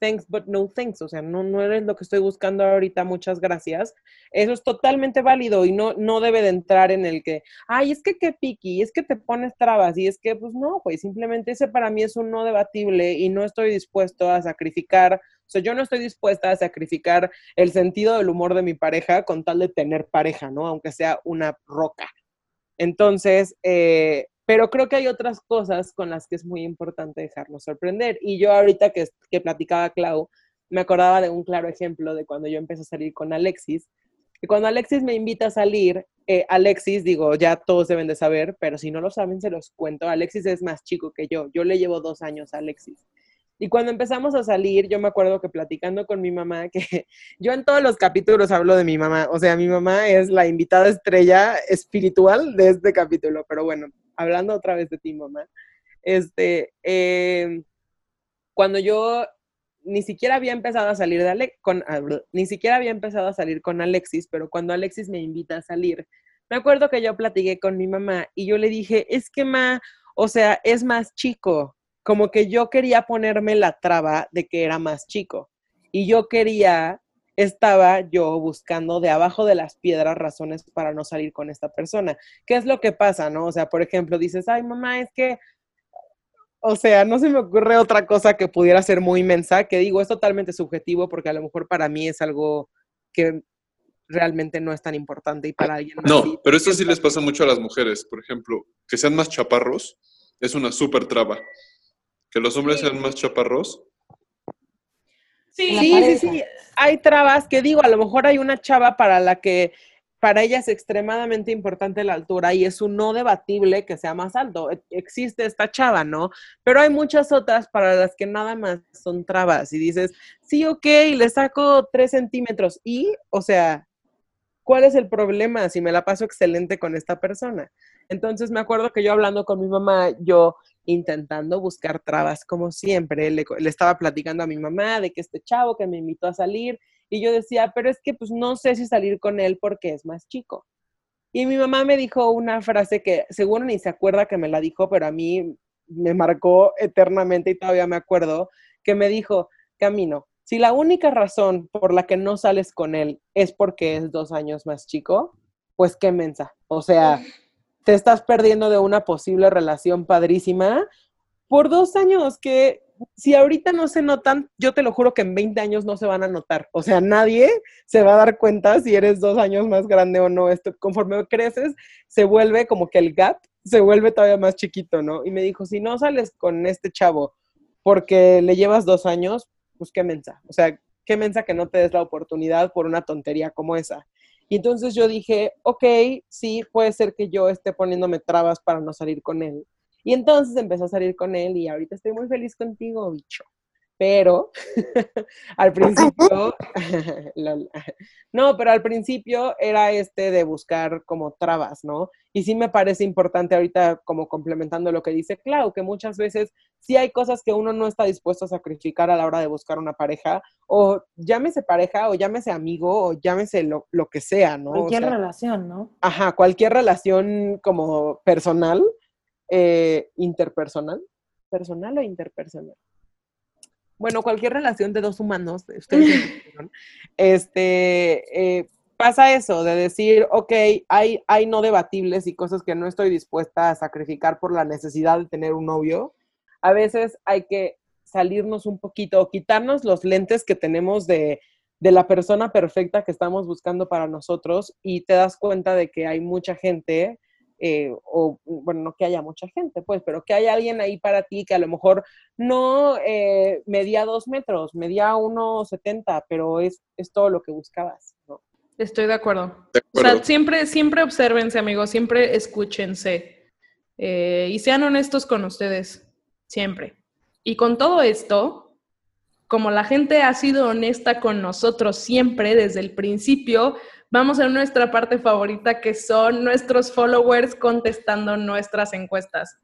Thanks but no thanks, o sea, no, no eres lo que estoy buscando ahorita, muchas gracias. Eso es totalmente válido y no, no debe de entrar en el que, ay, es que qué piqui, es que te pones trabas y es que, pues no, pues simplemente ese para mí es un no debatible y no estoy dispuesto a sacrificar, o sea, yo no estoy dispuesta a sacrificar el sentido del humor de mi pareja con tal de tener pareja, ¿no? Aunque sea una roca. Entonces, eh, pero creo que hay otras cosas con las que es muy importante dejarnos sorprender. Y yo ahorita que, que platicaba Clau, me acordaba de un claro ejemplo de cuando yo empecé a salir con Alexis. Y cuando Alexis me invita a salir, eh, Alexis, digo, ya todos deben de saber, pero si no lo saben, se los cuento. Alexis es más chico que yo. Yo le llevo dos años a Alexis. Y cuando empezamos a salir, yo me acuerdo que platicando con mi mamá, que yo en todos los capítulos hablo de mi mamá, o sea, mi mamá es la invitada estrella espiritual de este capítulo, pero bueno, hablando otra vez de ti, mamá, este, em, cuando yo ni siquiera había empezado a salir con, ah, ni siquiera había empezado a salir con Alexis, pero cuando Alexis me invita a salir, me acuerdo que yo platiqué con mi mamá y yo le dije, es que ma, o sea, es más chico, como que yo quería ponerme la traba de que era más chico. Y yo quería estaba yo buscando de abajo de las piedras razones para no salir con esta persona. ¿Qué es lo que pasa, no? O sea, por ejemplo, dices, ay, mamá, es que, O sea, no se me ocurre otra cosa que pudiera ser muy inmensa, que digo, es totalmente subjetivo porque a lo mejor para mí es algo que realmente no es tan importante y para alguien más No, sí. pero eso sí les pasa mucho a las mujeres. Por ejemplo, que sean más chaparros es una súper traba. Que los hombres sean más chaparros. Sí, Sí, sí. Hay trabas que digo, a lo mejor hay una chava para la que para ella es extremadamente importante la altura y es un no debatible que sea más alto. E- Existe esta chava, ¿no? Pero hay muchas otras para las que nada más son trabas y dices, sí, ok, le saco tres centímetros y, o sea, ¿cuál es el problema si me la paso excelente con esta persona? Entonces me acuerdo que yo hablando con mi mamá, yo intentando buscar trabas como siempre, le, estaba platicando a mi mamá de que este chavo que me invitó a salir y yo decía, pero es que pues no sé si salir con él porque es más chico. Y mi mamá me dijo una frase que seguro ni se acuerda que me la dijo, pero a mí me marcó eternamente y todavía me acuerdo, que me dijo, Camino, si la única razón por la que no sales con él es porque es dos años más chico, pues qué mensa. O sea, te estás perdiendo de una posible relación padrísima por dos años que si ahorita no se notan, yo te lo juro que en 20 años no se van a notar. O sea, nadie se va a dar cuenta si eres dos años más grande o no. Esto, conforme creces, se vuelve como que el gap se vuelve todavía más chiquito, ¿no? Y me dijo, si no sales con este chavo porque le llevas dos años, pues qué mensa. O sea, qué mensa que no te des la oportunidad por una tontería como esa. Y entonces yo dije, ok, sí, puede ser que yo esté poniéndome trabas para no salir con él. Y entonces empecé a salir con él y ahorita estoy muy feliz contigo, bicho. Pero al principio, no, pero al principio era este de buscar como trabas, ¿no? Y sí me parece importante ahorita como complementando lo que dice Clau, que muchas veces sí hay cosas que uno no está dispuesto a sacrificar a la hora de buscar una pareja, o llámese pareja, o llámese amigo, o llámese lo, lo que sea, ¿no? O Cualquier sea, relación, ¿no? Ajá, cualquier relación como personal, eh, interpersonal, personal o interpersonal. Bueno, cualquier relación de dos humanos, ustedes este, eh, pasa eso, de decir, ok, hay, hay no debatibles y cosas que no estoy dispuesta a sacrificar por la necesidad de tener un novio. A veces hay que salirnos un poquito, o quitarnos los lentes que tenemos de, de la persona perfecta que estamos buscando para nosotros y te das cuenta de que hay mucha gente, eh, o bueno, no que haya mucha gente, pues, pero que hay alguien ahí para ti que a lo mejor no eh, medía dos metros, medía 1,70, pero es, es todo lo que buscabas, ¿no? Estoy de acuerdo. De O sea, siempre, siempre obsérvense, amigos, siempre escúchense eh, y sean honestos con ustedes, siempre. Y con todo esto, como la gente ha sido honesta con nosotros siempre desde el principio, vamos a nuestra parte favorita que son nuestros followers contestando nuestras encuestas.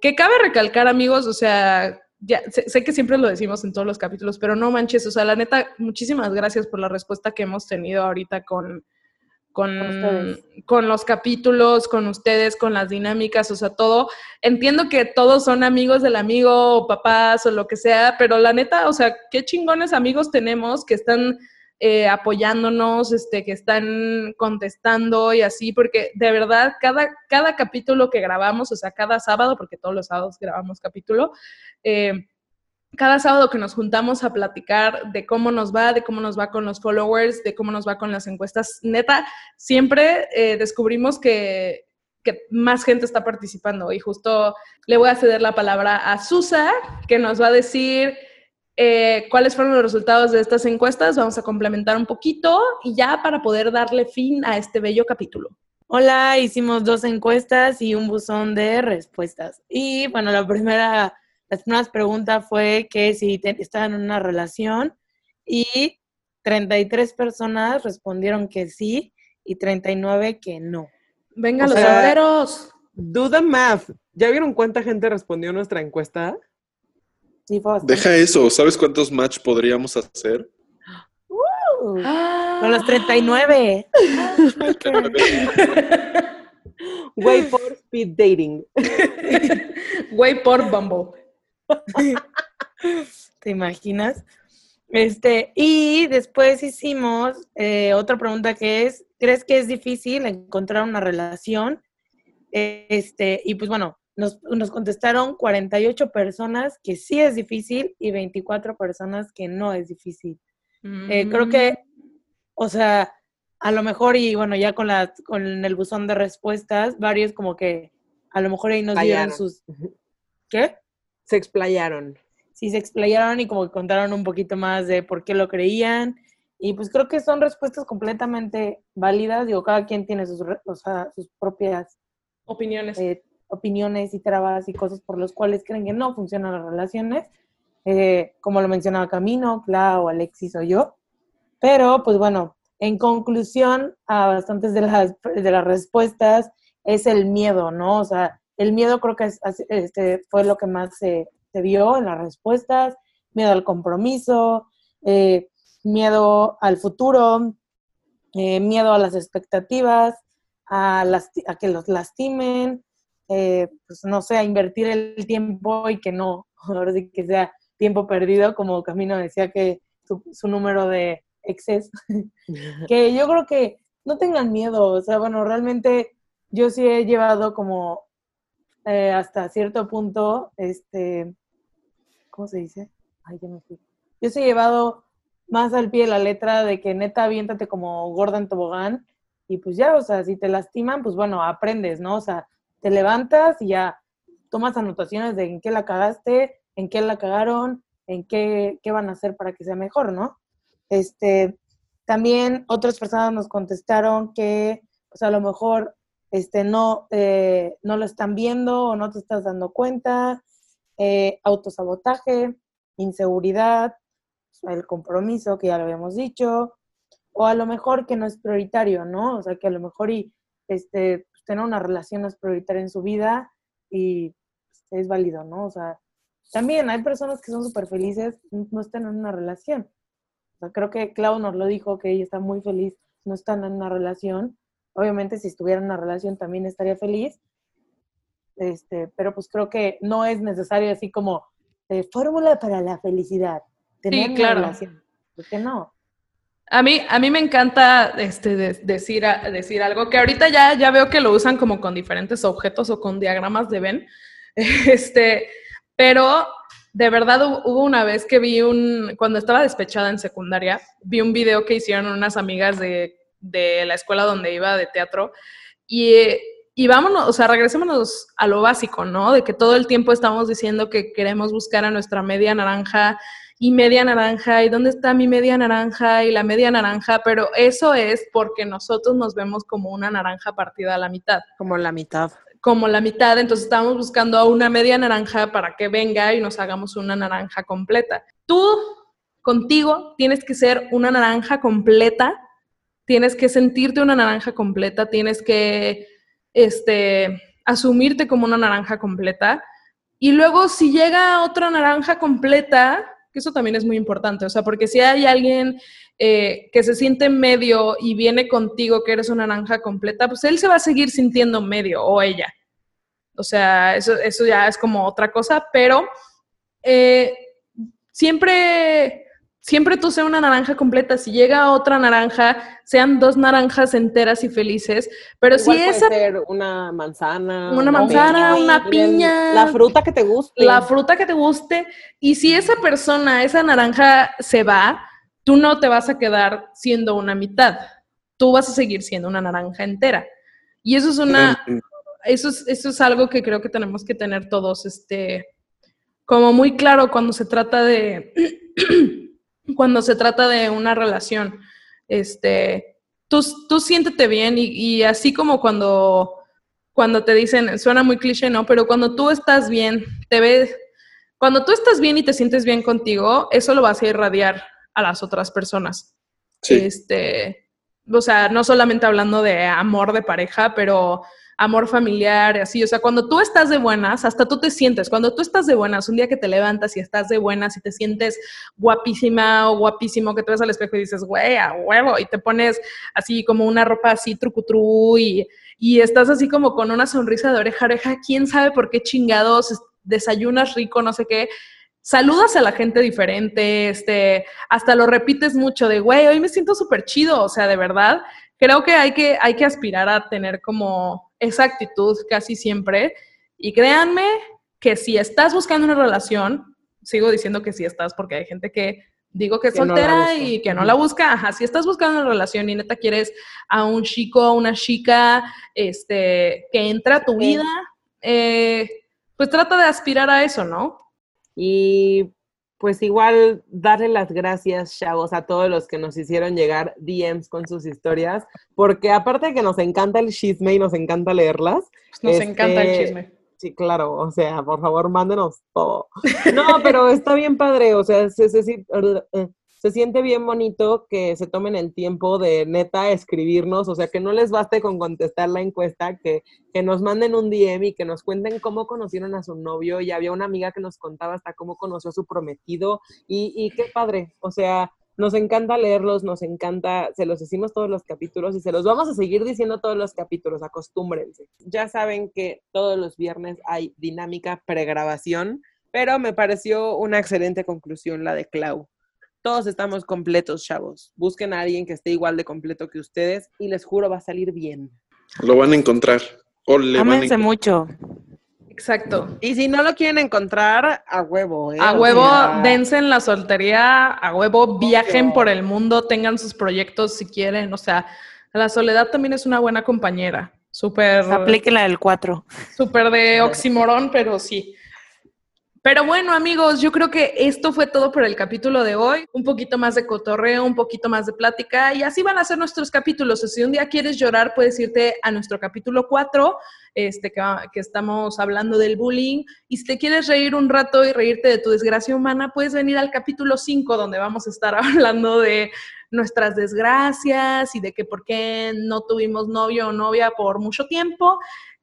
Que cabe recalcar, amigos, o sea, ya sé, sé que siempre lo decimos en todos los capítulos, pero no manches, o sea, la neta, muchísimas gracias por la respuesta que hemos tenido ahorita con, con, con los capítulos, con ustedes, con las dinámicas, o sea, todo. Entiendo que todos son amigos del amigo o papás o lo que sea, pero la neta, o sea, qué chingones amigos tenemos que están eh, apoyándonos, este, que están contestando y así, porque de verdad, cada, cada capítulo que grabamos, o sea, cada sábado, porque todos los sábados grabamos capítulo, eh, cada sábado que nos juntamos a platicar de cómo nos va, de cómo nos va con los followers, de cómo nos va con las encuestas, neta, siempre eh, descubrimos que, que más gente está participando. Y justo le voy a ceder la palabra a Susa, que nos va a decir eh, cuáles fueron los resultados de estas encuestas. Vamos a complementar un poquito y ya para poder darle fin a este bello capítulo. Hola, hicimos dos encuestas y un buzón de respuestas. Y bueno, la primera, las primeras preguntas fue que si te- estaban en una relación y 33 personas respondieron que sí y 39 que no. Venga, O los sea, solteros. The math. ¿Ya vieron cuánta gente respondió nuestra encuesta? Deja eso. ¿Sabes cuántos match podríamos hacer? Uh, Ah. Con los 39. Way for speed dating. Güey por Bumble. ¿Te imaginas? Este, y después hicimos eh, otra pregunta que es, ¿crees que es difícil encontrar una relación? Este, y pues bueno, nos, nos contestaron 48 personas que sí es difícil y 24 personas que no es difícil. Eh, creo que, o sea, a lo mejor, y bueno, ya con, la, con el buzón de respuestas, varios como que a lo mejor ahí nos dieron sus... ¿Qué? Se explayaron. sí se explayaron y como que contaron un poquito más de por qué lo creían. Y pues creo que son respuestas completamente válidas. Digo, cada quien tiene sus, o sea, sus propias Opiniones. eh, opiniones y trabas y cosas por las cuales creen que no funcionan las relaciones. Eh, como lo mencionaba Camino, Clau, Alexis o yo. Pero, pues bueno, en conclusión, a bastantes de las, de las respuestas es el miedo, ¿no? O sea, el miedo creo que es- este, fue lo que más se, se vio en las respuestas, miedo al compromiso, eh, miedo al futuro, eh, miedo a las expectativas, a, lasti- a que los lastimen, eh, pues no sé, a invertir el tiempo y que no, ahora sí que sea tiempo perdido, como Camino decía que su, número de exes, que yo creo que no tengan miedo, o sea, bueno, realmente yo sí he llevado como eh, hasta cierto punto, este, ¿cómo se dice? Ay, ya me fui. Yo sí he llevado más al pie la letra de que neta aviéntate como gorda en tobogán y pues ya, o sea, si te lastiman, pues bueno, aprendes, ¿no? O sea, te levantas y ya tomas anotaciones de en qué la cagaste, en qué la cagaron, en qué, qué van a hacer para que sea mejor, ¿no? Este, también otras personas nos contestaron que, pues a lo mejor, este, no, eh, no lo están viendo o no te estás dando cuenta, eh, autosabotaje, inseguridad, el compromiso, que ya lo habíamos dicho, o a lo mejor que no es prioritario, ¿no? O sea, que a lo mejor y, este, tener una relación es prioritaria en su vida y pues, es válido, ¿no? O sea, también hay personas que son súper felices, no están en una relación. O sea, creo que Clau nos lo dijo, que ella está muy feliz, no están en una relación. Obviamente, si estuviera en una relación también estaría feliz. Este, pero pues creo que no es necesario así como eh, fórmula para la felicidad. Tener una claro. relación. ¿Por qué no? A mí, a mí me encanta este, de- decir, decir algo que ahorita ya, ya veo que lo usan como con diferentes objetos o con diagramas de Venn. Este, pero de verdad hu- hubo una vez que vi un, cuando estaba despechada en secundaria, vi un video que hicieron unas amigas de, de la escuela donde iba de teatro y, y vámonos, o sea, regresémonos a lo básico, ¿no? De que todo el tiempo estamos diciendo que queremos buscar a nuestra media naranja y media naranja, y dónde está mi media naranja y la media naranja, pero eso es porque nosotros nos vemos como una naranja partida a la mitad, Como la mitad. como la mitad, entonces estamos buscando a una media naranja para que venga y nos hagamos una naranja completa. Tú, contigo, tienes que ser una naranja completa, tienes que sentirte una naranja completa, tienes que, este, asumirte como una naranja completa, y luego si llega otra naranja completa, que eso también es muy importante, o sea, porque si hay alguien eh, que se siente medio y viene contigo que eres una naranja completa, pues él se va a seguir sintiendo medio o ella. O sea, eso, eso ya es como otra cosa, pero eh, siempre, siempre tú sé una naranja completa. Si llega otra naranja, sean dos naranjas enteras y felices, pero Igual si puede esa, ser una manzana. una un manzana, piña, una piña, La fruta que te guste. la fruta que te guste, y si esa persona, esa naranja se va, tú no te vas a quedar siendo una mitad, tú vas a seguir siendo una naranja entera. Y eso es una, eso es, eso es algo que creo que tenemos que tener todos, este, como muy claro cuando se trata de, cuando se trata de una relación. Este, tú, tú siéntete bien y, y así como cuando, cuando te dicen, suena muy cliché, ¿no? Pero cuando tú estás bien, te ves, cuando tú estás bien y te sientes bien contigo, eso lo vas a irradiar a las otras personas. Sí. Este, o sea, no solamente hablando de amor de pareja, pero amor familiar, así, o sea, cuando tú estás de buenas, hasta tú te sientes, cuando tú estás de buenas, un día que te levantas y estás de buenas y te sientes guapísima o guapísimo, que te ves al espejo y dices, güey, a huevo, y te pones así como una ropa así trucutru y, y estás así como con una sonrisa de oreja oreja, quién sabe por qué chingados es- desayunas rico, no sé qué, saludas a la gente diferente, este, hasta lo repites mucho de, güey, hoy me siento súper chido, o sea, de verdad, creo que hay, que hay que aspirar a tener como esa actitud casi siempre. Y créanme que si estás buscando una relación, sigo diciendo que si estás porque hay gente que digo que es Que soltera y que no la busca, ajá, si estás buscando una relación y neta quieres a un chico, a una chica, este, que entra a tu vida, eh, pues trata de aspirar a eso, ¿no? Y pues igual darle las gracias, chavos, a todos los que nos hicieron llegar DMs con sus historias, porque aparte de que nos encanta el chisme y nos encanta leerlas, Pues nos Este, encanta el chisme. Sí, claro, o sea, por favor, mándenos todo. No, pero está bien padre, o sea, se, se siente bien bonito que se tomen el tiempo de neta escribirnos, o sea, que no les baste con contestar la encuesta, que, que nos manden un DM y que nos cuenten cómo conocieron a su novio, y había una amiga que nos contaba hasta cómo conoció a su prometido, y, y qué padre, o sea, nos encanta leerlos, nos encanta, se los decimos todos los capítulos y se los vamos a seguir diciendo todos los capítulos, acostúmbrense. Ya saben que todos los viernes hay dinámica pregrabación, pero me pareció una excelente conclusión la de Clau. Todos estamos completos, chavos. Busquen a alguien que esté igual de completo que ustedes y les juro va a salir bien. Lo van a encontrar. O le van a Ámense mucho. Exacto. Y si no lo quieren encontrar, a huevo, ¿eh? A huevo, dense en la soltería, a huevo, viajen por el mundo, tengan sus proyectos si quieren. O sea, la soledad también es una buena compañera. Súper, Apliquen la del 4. súper de oximorón, pero sí. Pero bueno, amigos, yo creo que esto fue todo por el capítulo de hoy. Un poquito más de cotorreo, un poquito más de plática y así van a ser nuestros capítulos. Si un día quieres llorar, puedes irte a nuestro capítulo 4, este, que, que estamos hablando del bullying. Y si te quieres reír un rato y reírte de tu desgracia humana, puedes venir al capítulo 5, donde vamos a estar hablando de nuestras desgracias y de que por qué no tuvimos novio o novia por mucho tiempo.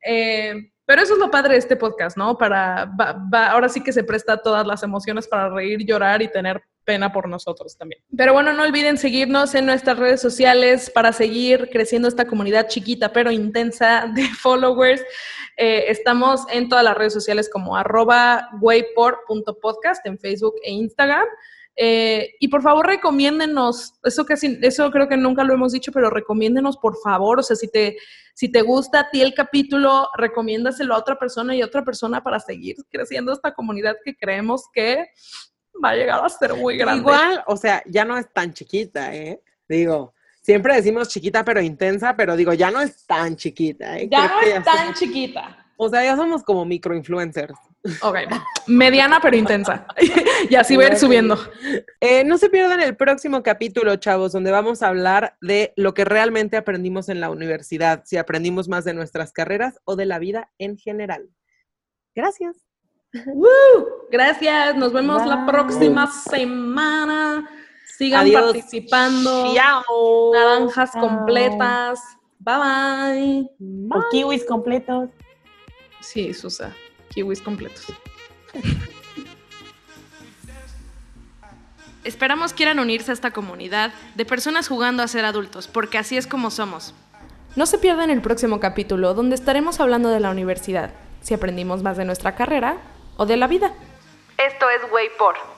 Eh, pero eso es lo padre de este podcast, ¿no? Para, va- va- ahora sí que se presta todas las emociones para reír, llorar y tener pena por nosotros también. Pero bueno, no olviden seguirnos en nuestras redes sociales para seguir creciendo esta comunidad chiquita pero intensa de followers. Eh, estamos en todas las redes sociales como arroba waypor.podcast en Facebook e Instagram. Eh, y por favor, recomiéndenos, eso casi, eso creo que nunca lo hemos dicho, pero recomiéndenos por favor, o sea, si te, si te gusta a ti el capítulo, recomiéndaselo a otra persona y a otra persona para seguir creciendo esta comunidad que creemos que va a llegar a ser muy grande. Igual, o sea, ya no es tan chiquita, ¿eh? Digo, siempre decimos chiquita pero intensa, pero digo, ya no es tan chiquita, ¿eh? ya Creo no es tan somos- chiquita. O sea, ya somos como microinfluencers. Ok, mediana pero intensa. y así va a ir subiendo. Eh, no se pierdan el próximo capítulo, chavos, donde vamos a hablar de lo que realmente aprendimos en la universidad, si aprendimos más de nuestras carreras o de la vida en general. Gracias. Gracias, nos vemos la Bye. próxima semana. Sigan Adiós. participando. Naranjas completas. Bye bye. O kiwis completos. Sí, Susa. Kiwis completos. Esperamos quieran unirse a esta comunidad de personas jugando a ser adultos, porque así es como somos. No se pierdan el próximo capítulo, donde estaremos hablando de la universidad, si aprendimos más de nuestra carrera o de la vida. Esto es Waypor.